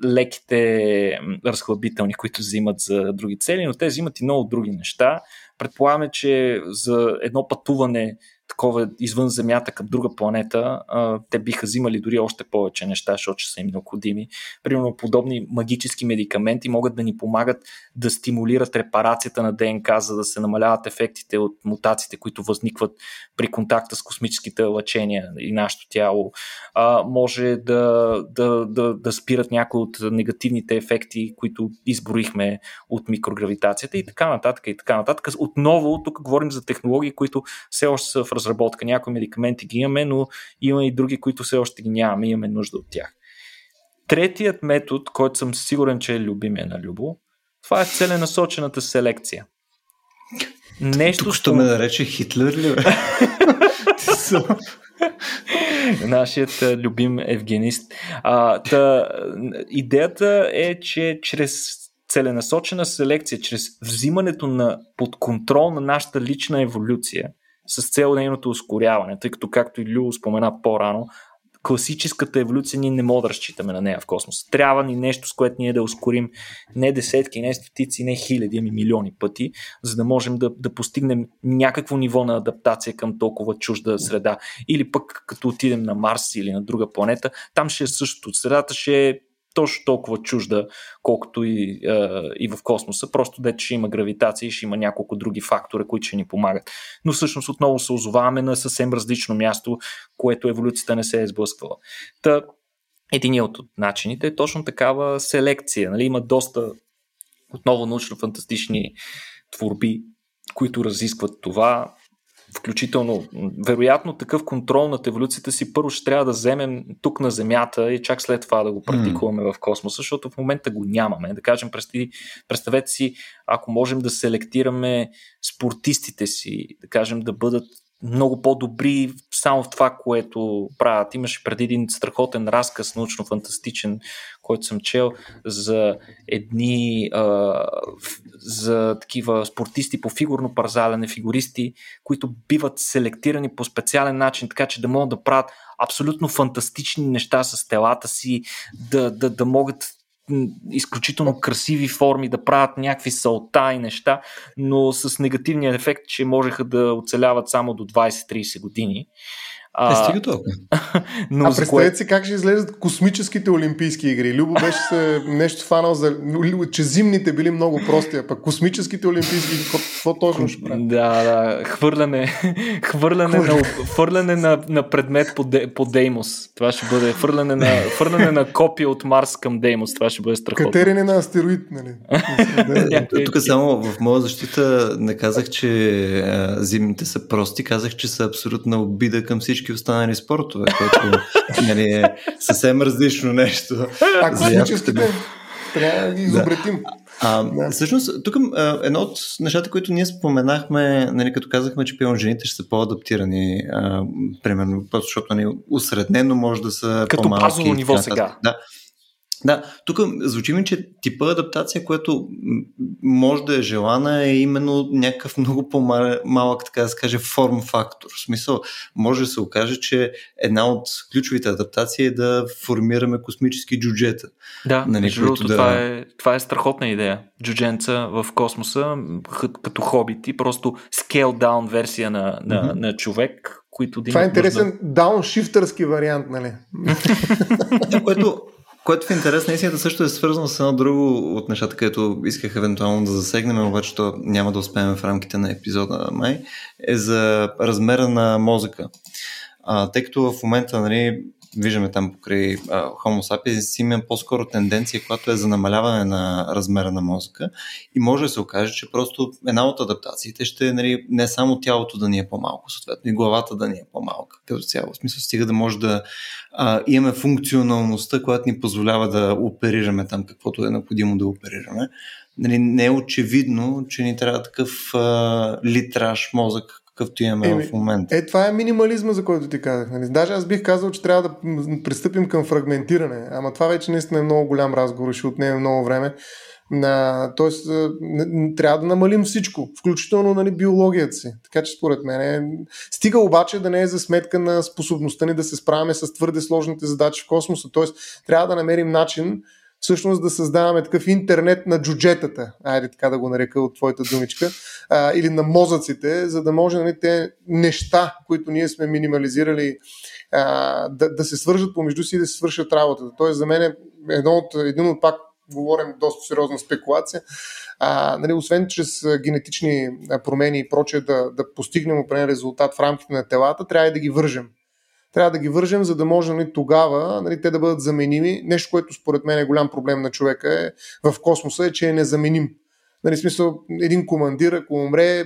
леките разхлабителни, които взимат за други цели, но те взимат и много други неща. Предполагаме, че за едно пътуване такова извън Земята към друга планета, а, те биха взимали дори още повече неща, защото са им необходими. Примерно подобни магически медикаменти могат да ни помагат да стимулират репарацията на ДНК, за да се намаляват ефектите от мутациите, които възникват при контакта с космическите лъчения и нашето тяло. А, може да, да, да, да спират някои от негативните ефекти, които изброихме от микрогравитацията и така нататък и така нататък. Отново, тук говорим за технологии, които все още са в разработка. Някои медикаменти ги имаме, но има и други, които все още ги нямаме, имаме нужда от тях. Третият метод, който съм сигурен, че е любимия на Любо, това е целенасочената селекция. Нещо Тук що ме нарече Хитлер ли? Нашият любим евгенист. А, та, идеята е, че чрез целенасочена селекция, чрез взимането на под контрол на нашата лична еволюция, с цел нейното ускоряване, тъй като, както и Лю спомена по-рано, класическата еволюция ние не можем да разчитаме на нея в космоса. Трябва ни нещо, с което ние да ускорим не десетки, не стотици, не хиляди, ами милиони пъти, за да можем да, да постигнем някакво ниво на адаптация към толкова чужда среда. Или пък като отидем на Марс или на друга планета, там ще е същото. Средата ще е точно толкова чужда, колкото и, а, и в космоса. Просто де, че има гравитация и ще има няколко други фактора, които ще ни помагат. Но всъщност отново се озоваваме на съвсем различно място, което еволюцията не се е сблъсквала. Та, единият от начините е точно такава селекция. Нали? Има доста отново научно-фантастични творби, които разискват това включително, вероятно такъв контрол над еволюцията си първо ще трябва да вземем тук на Земята и чак след това да го практикуваме mm. в космоса, защото в момента го нямаме. Да кажем, представете си, ако можем да селектираме спортистите си, да кажем да бъдат много по-добри само в това, което правят. Имаше преди един страхотен разказ, научно-фантастичен, който съм чел за едни а, за такива спортисти по фигурно парзалене, фигуристи, които биват селектирани по специален начин, така че да могат да правят абсолютно фантастични неща с телата си, да, да, да могат изключително красиви форми, да правят някакви салта и неща, но с негативния ефект, че можеха да оцеляват само до 20-30 години. А, е, стига толкова. Но а представете кое... си как ще излезат космическите олимпийски игри. Любо беше се нещо фанал за... че зимните били много прости, а пък космическите олимпийски игри, какво точно ще правят? Да, да, хвърляне, хвърляне, на, хвърляне на, на предмет по, де, по Деймос. Това ще бъде хвърляне на, хвърляне на копия от Марс към Деймос. Това ще бъде страхотно. Катерене на астероид, нали? Тук само в моя защита не казах, че а, зимните са прости, казах, че са абсолютна обида към всички всички останали спортове, което нали, е съвсем различно нещо. А космическите трябва да ги изобретим. А, да. Всъщност, тук едно от нещата, които ние споменахме, нали, като казахме, че пион жените ще са по-адаптирани, а, примерно, защото нали, усреднено може да са като по-малки. Като базово ниво сега. Да. Да, тук звучи ми, че типа адаптация, което може да е желана, е именно някакъв много по-малък, така да се каже, форм фактор. В смисъл, може да се окаже, че една от ключовите адаптации е да формираме космически джуджета. Да, нали, които да... това, е, това е страхотна идея. Джудженца в космоса, като хобити, просто scale down версия на, на, mm-hmm. на човек, които да Това е интересен да... дауншифтърски вариант, нали? което което в интерес на истината също е свързано с едно друго от нещата, където исках евентуално да засегнем, обаче то няма да успеем в рамките на епизода май, е за размера на мозъка. А, тъй като в момента нали, виждаме там покрай а, Homo sapiens, има по-скоро тенденция, която е за намаляване на размера на мозъка и може да се окаже, че просто една от адаптациите ще е нали, не само тялото да ни е по-малко, съответно и главата да ни е по-малка. Като цяло, смисъл стига да може да а, имаме функционалността, която ни позволява да оперираме там каквото е необходимо да оперираме. Нали, не е очевидно, че ни трябва такъв а, литраж мозък, какъвто имаме е, в момента. Е, това е минимализма, за който ти казах. Нали? Даже аз бих казал, че трябва да пристъпим към фрагментиране. Ама това вече наистина е много голям разговор, ще отнеме много време. На, тоест, трябва да намалим всичко, включително нали, биологията си. Така че според мен е... Стига обаче да не е за сметка на способността ни да се справяме с твърде сложните задачи в космоса. Тоест, трябва да намерим начин всъщност да създаваме такъв интернет на джуджетата, айде така да го нарека от твоята думичка, а, или на мозъците, за да може нали, те неща, които ние сме минимализирали, а, да, да се свържат помежду си и да се свършат работата. Тоест за мен е едно от, един от пак говорим доста сериозна спекулация, а, нали, освен чрез генетични промени и прочее да, да постигнем определен резултат в рамките на телата, трябва и да ги вържем трябва да ги вържем, за да може нали, тогава нали, те да бъдат заменими. Нещо, което според мен е голям проблем на човека е, в космоса е, че е незаменим. Нали, смисъл, един командир, ако умре,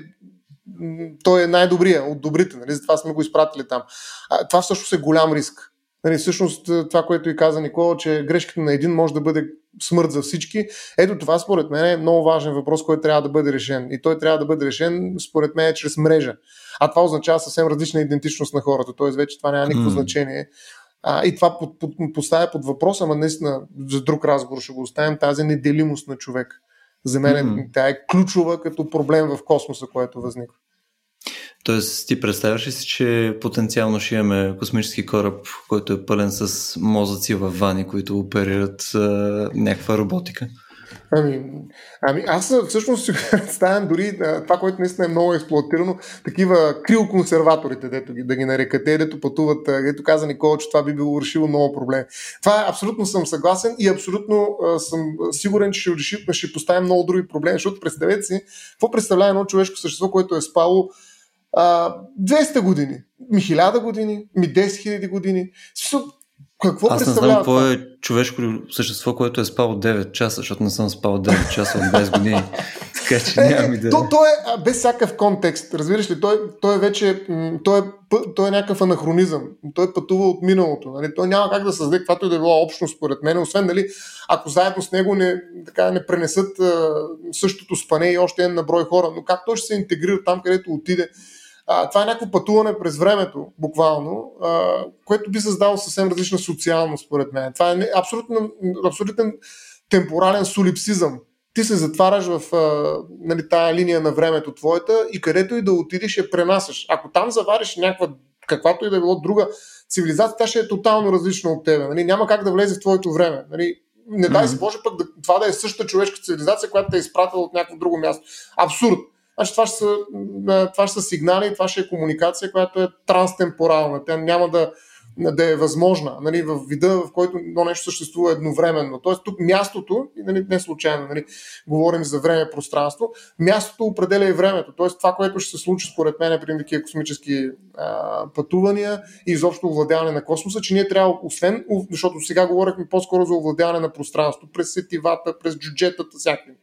той е най-добрия от добрите, нали, затова сме го изпратили там. А, това всъщност е голям риск. Нали, всъщност това, което и каза Никола, че грешката на един може да бъде смърт за всички. Ето това според мен е много важен въпрос, който трябва да бъде решен. И той трябва да бъде решен според мен чрез мрежа. А това означава съвсем различна идентичност на хората. Тоест вече това няма никакво mm. значение. А, и това под, под, поставя под въпрос, ама наистина за друг разговор ще го оставим, тази неделимост на човек. За мен mm-hmm. тя е ключова като проблем в космоса, което възниква. Тоест, ти представяш ли си, че потенциално ще имаме космически кораб, който е пълен с мозъци в вани, които оперират а, някаква роботика? Ами, ами аз всъщност си представям дори това, което наистина е много експлуатирано, такива криоконсерваторите, дето ги, да ги нарекат, те, дето пътуват, дето каза Никола, че това би било решило много проблеми. Това абсолютно съм съгласен и абсолютно а, съм сигурен, че ще, ще поставим много други проблеми, защото представете си, какво представлява едно човешко същество, което е спало а, 200 години, ми 1000 години, ми 10 000 години. Какво Аз не знам какво е човешко същество, което е спало 9 часа, защото не съм спал 9 часа от 20 години. така че нямам идея. То, то е без всякакъв контекст. Разбираш ли, той, той е вече той е, той е някакъв анахронизъм. Той пътува от миналото. Нали? Той няма как да създаде каквато и да е било общност, според мен, освен нали, ако заедно с него не, така, не пренесат а, същото спане и още един на брой хора. Но как той ще се интегрира там, където отиде? А, това е някакво пътуване през времето, буквално, а, което би създало съвсем различна социалност, според мен. Това е абсолютно, абсолютен темпорален солипсизъм. Ти се затваряш в а, нали, тая линия на времето твоята и където и да отидеш я пренасяш. Ако там завариш някаква, каквато и да е било друга цивилизация, тя ще е тотално различна от тебе. Нали? Няма как да влезе в твоето време. Нали? Не дай се Боже пък да, това да е същата човешка цивилизация, която те е изпратила от някакво друго място. Абсурд. Значи това ще, са, това ще са сигнали, това ще е комуникация, която е транстемпорална. Тя няма да, да е възможна нали, в вида, в който едно нещо съществува едновременно. Тоест тук мястото, нали, не случайно нали, говорим за време пространство, мястото определя и времето. Тоест това, което ще се случи според мен при такива космически а, пътувания и изобщо овладяване на космоса, че ние трябва, освен, защото сега говорихме по-скоро за овладяване на пространство, през сетивата, през джуджетата, всякакви.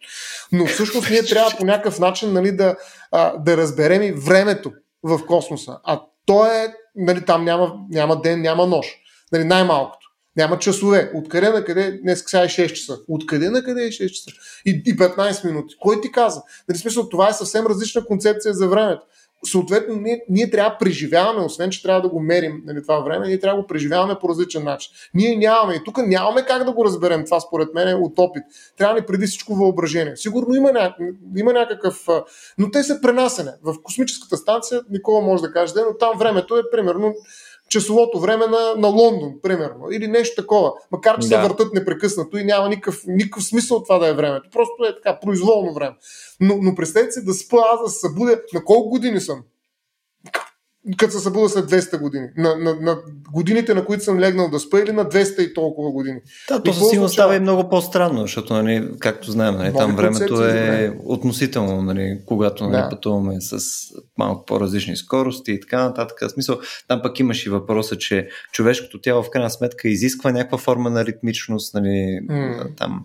Но всъщност ние трябва по някакъв начин нали, да, а, да разберем и времето в космоса. А То е, нали, там няма, няма ден, няма нощ. Нали, най-малкото. Няма часове. Откъде на къде? Днес сега е 6 часа. Откъде на къде е 6 часа? И, и 15 минути. Кой ти каза? Нали, смисъл, това е съвсем различна концепция за времето съответно ние, ние трябва да преживяваме, освен че трябва да го мерим нали, това време, ние трябва да го преживяваме по различен начин. Ние нямаме и тук нямаме как да го разберем това според мен от опит. Трябва ни преди всичко въображение. Сигурно има, ня... има някакъв... Но те са пренасене. В космическата станция никога може да каже, но там времето е примерно часовото време на, на Лондон, примерно, или нещо такова. Макар че да. се въртат непрекъснато и няма никакъв, никакъв смисъл това да е времето. Просто е така, произволно време. Но, но представете си да спа, аз да се събудя. На колко години съм? Като се събуда след 200 години. На, на, на годините, на които съм легнал да спа или на 200 и толкова години. Да, то със сигурност става и много по-странно, защото, нали, както знаем, нали, там времето е относително, нали, когато нали, да. пътуваме с малко по-различни скорости и така нататък. В смисъл, там пък имаш и въпроса, че човешкото тяло в крайна сметка изисква някаква форма на ритмичност, нали, mm. там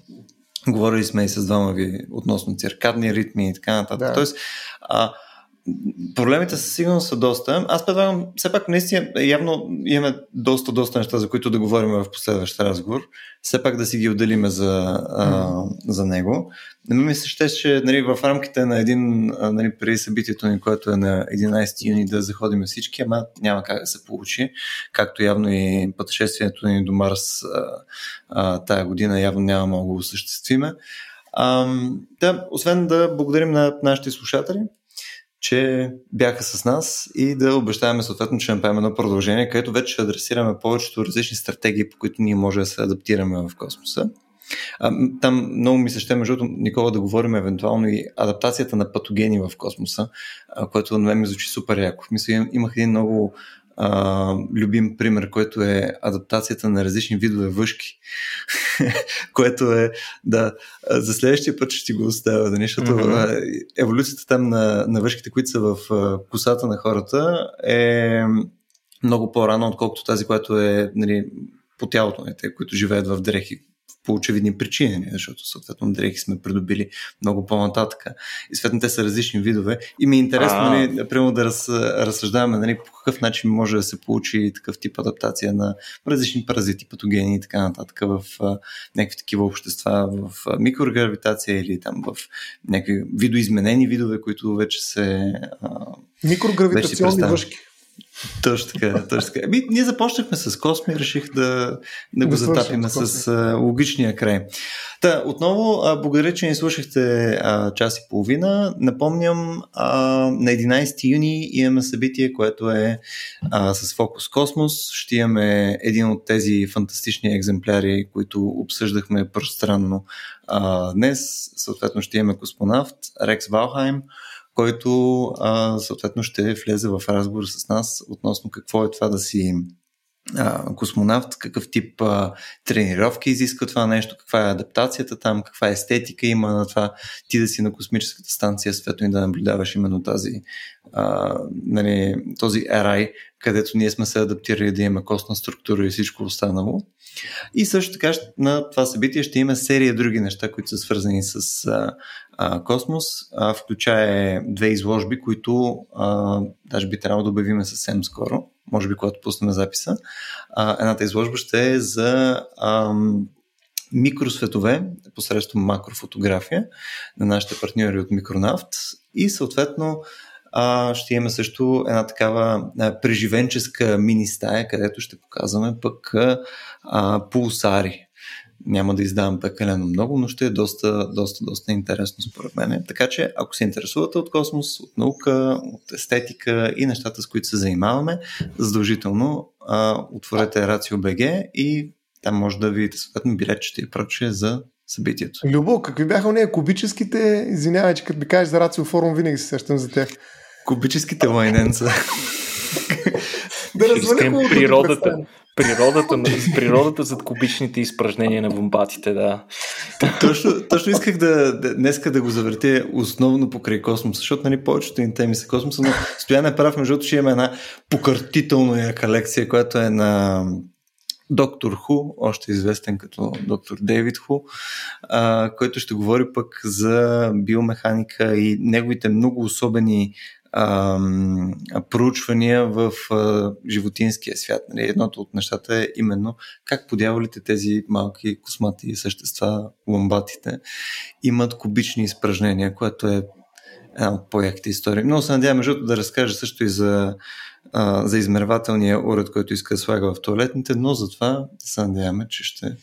Говорили сме и с двама ви относно циркадни ритми и така нататък. Да. Тоест, а, Проблемите със сигурност са доста. Аз предлагам, все пак наистина, явно имаме доста, доста неща, за които да говорим в последващ разговор. Все пак да си ги отделиме за, а, за него. Не ми се ще, че нали, в рамките на един, нали, преди събитието ни, което е на 11 юни, да заходим всички, ама няма как да се получи. Както явно и пътешествието ни до Марс а, а, тая година явно няма много да осъществиме. А, да, освен да благодарим на нашите слушатели, че бяха с нас и да обещаваме съответно, че направим едно продължение, където вече ще адресираме повечето различни стратегии, по които ние може да се адаптираме в космоса. А, там много ми се ще, между другото, Никола, да говорим евентуално и адаптацията на патогени в космоса, което на мен ми звучи супер яко. Мисля, имах един много а, любим пример, който е адаптацията на различни видове въшки, което е, да, за следващия път ще ти го оставя, да, защото mm-hmm. еволюцията там на, на въшките, които са в косата на хората е много по-рано, отколкото тази, която е нали, по тялото на те, които живеят в дрехи, по очевидни причини, защото съответно дрехи сме придобили много по-нататък. И съответно те са различни видове. И ми е интересно, нали, например, да раз, разсъждаваме нали, по какъв начин може да се получи такъв тип адаптация на различни паразити, патогени и така нататък в а, някакви такива общества, в а, микрогравитация или там в някакви видоизменени видове, които вече се. А, Микрогравитационни въшки. Точно така, точно така. Ами, ние започнахме с Косми, реших да, да го затапиме с а, логичния край. Та, отново, а, благодаря, че ни слушахте а, час и половина. Напомням, а, на 11 юни имаме събитие, което е а, с фокус Космос. Ще имаме един от тези фантастични екземпляри, които обсъждахме пространно а, днес. Съответно ще имаме космонавт Рекс Валхайм, който а, съответно ще влезе в разговор с нас относно какво е това да си а, космонавт, какъв тип а, тренировки изисква това нещо, каква е адаптацията там, каква естетика има на това ти да си на космическата станция, светно и да наблюдаваш именно тази, а, нали, този рай, където ние сме се адаптирали да имаме костна структура и всичко останало. И също така на това събитие ще има серия други неща, които са свързани с а, а, Космос, а, включая две изложби, които а, даже би трябвало да обявиме съвсем скоро, може би когато пуснем записа. А, едната изложба ще е за а, микросветове посредством макрофотография на нашите партньори от Микронавт и съответно а, ще имаме също една такава а, преживенческа мини стая, където ще показваме пък а, пулсари. Няма да издавам прекалено много, но ще е доста, доста, доста интересно според мен. Така че, ако се интересувате от космос, от наука, от естетика и нещата, с които се занимаваме, задължително а, отворете БГ и там може да видите съответно билетчета и прочее за събитието. Любо, какви бяха уния кубическите? Извинявай, че като ми кажеш за Рацио форум, винаги се сещам за тях. Кубическите лайненца. да разваля природата. Природата, природата зад кубичните изпражнения на вомбатите, да. Точно, точно исках да, днеска да го завъртя основно покрай космоса, защото нали, повечето ни теми са космоса, но Стоян е прав, между че имаме една покъртително яка лекция, която е на доктор Ху, още известен като доктор Дейвид Ху, а, който ще говори пък за биомеханика и неговите много особени проучвания в а, животинския свят. Нали? Едното от нещата е именно как подявалите тези малки космати същества, ламбатите, имат кубични изпражнения, което е една от по-яките истории. Много се надявам, между да разкажа също и за, а, за измервателния уред, който иска да слага в туалетните, но затова се надяваме, че ще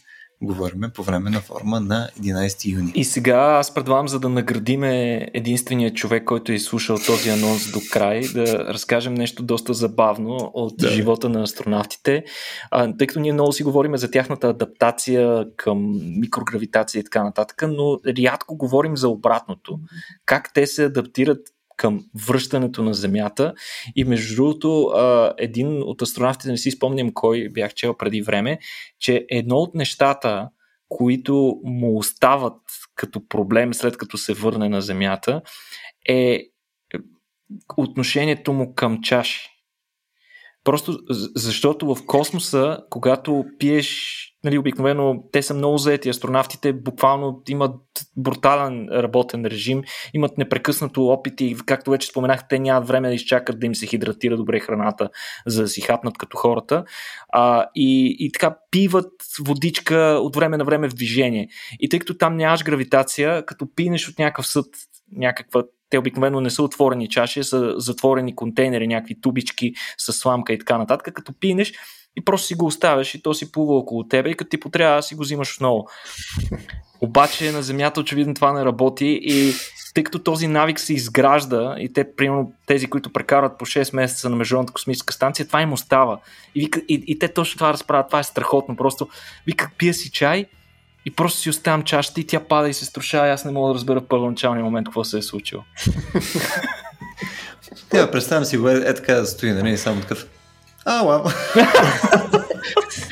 говорим по време на форма на 11 юни. И сега аз предлагам, за да наградиме единствения човек, който е изслушал този анонс до край, да разкажем нещо доста забавно от да. живота на астронавтите, а, тъй като ние много си говорим за тяхната адаптация към микрогравитация и така нататък, но рядко говорим за обратното. Как те се адаптират към връщането на Земята. И между другото, един от астронавтите, не си спомням кой бях чел преди време, че едно от нещата, които му остават като проблем след като се върне на Земята, е отношението му към чаши. Просто защото в космоса, когато пиеш нали, обикновено те са много заети. Астронавтите буквално имат брутален работен режим, имат непрекъснато опити, както вече споменах, те нямат време да изчакат да им се хидратира добре храната, за да си хапнат като хората. А, и, и така пиват водичка от време на време в движение. И тъй като там нямаш гравитация, като пинеш от някакъв съд, някаква те обикновено не са отворени чаши, са затворени контейнери, някакви тубички с сламка и така нататък. Като пинеш, и просто си го оставяш и то си плува около тебе и като ти потрябва си го взимаш отново. Обаче на Земята очевидно това не работи и тъй като този навик се изгражда и те, примерно тези, които прекарват по 6 месеца на Международната космическа станция, това им остава. И, вика, и, и те точно това разправят. Това е страхотно. Просто вика, пия си чай и просто си оставям чашата и тя пада и се струшава. Аз не мога да разбера в първоначалния момент какво се е случило. Да, представям си го е, е така да стои, нали, само такъв Ала.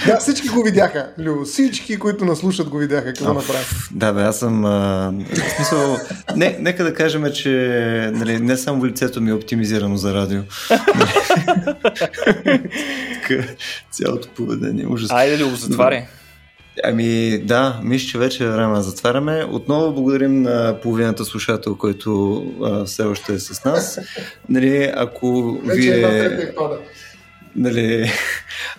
да, всички го видяха, Лю. Всички, които наслушат, го видяха. Какво направи? Да, бе, аз съм... А, в смисъл, не, нека да кажем, че нали, не само лицето ми е оптимизирано за радио. цялото поведение. Ужас. Айде, Лю, затваряй. Ами да, мисля, че вече е време да затваряме. Отново благодарим на половината слушател, който а, все още е с нас. Нали, ако вече вие... Е нали,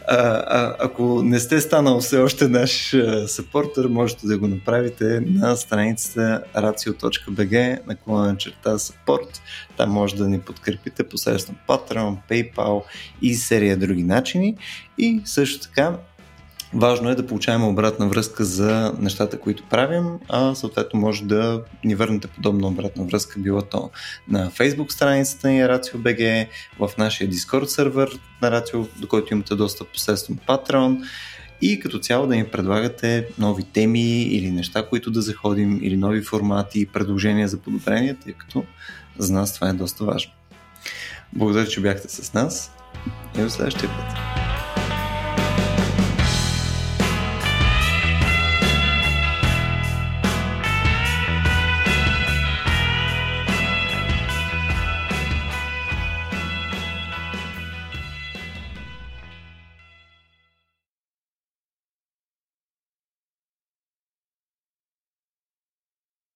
а, а, ако не сте станал все още наш съпортер, можете да го направите на страницата racio.bg на черта support. Там може да ни подкрепите посредством Patreon, PayPal и серия други начини. И също така Важно е да получаваме обратна връзка за нещата, които правим, а съответно може да ни върнете подобна обратна връзка, било то на Facebook страницата ни RACIO.BG, в нашия Discord сервер на Рацио, до който имате достъп посредством Patreon и като цяло да ни предлагате нови теми или неща, които да заходим, или нови формати, предложения за подобрение, тъй като за нас това е доста важно. Благодаря, че бяхте с нас и до следващия път.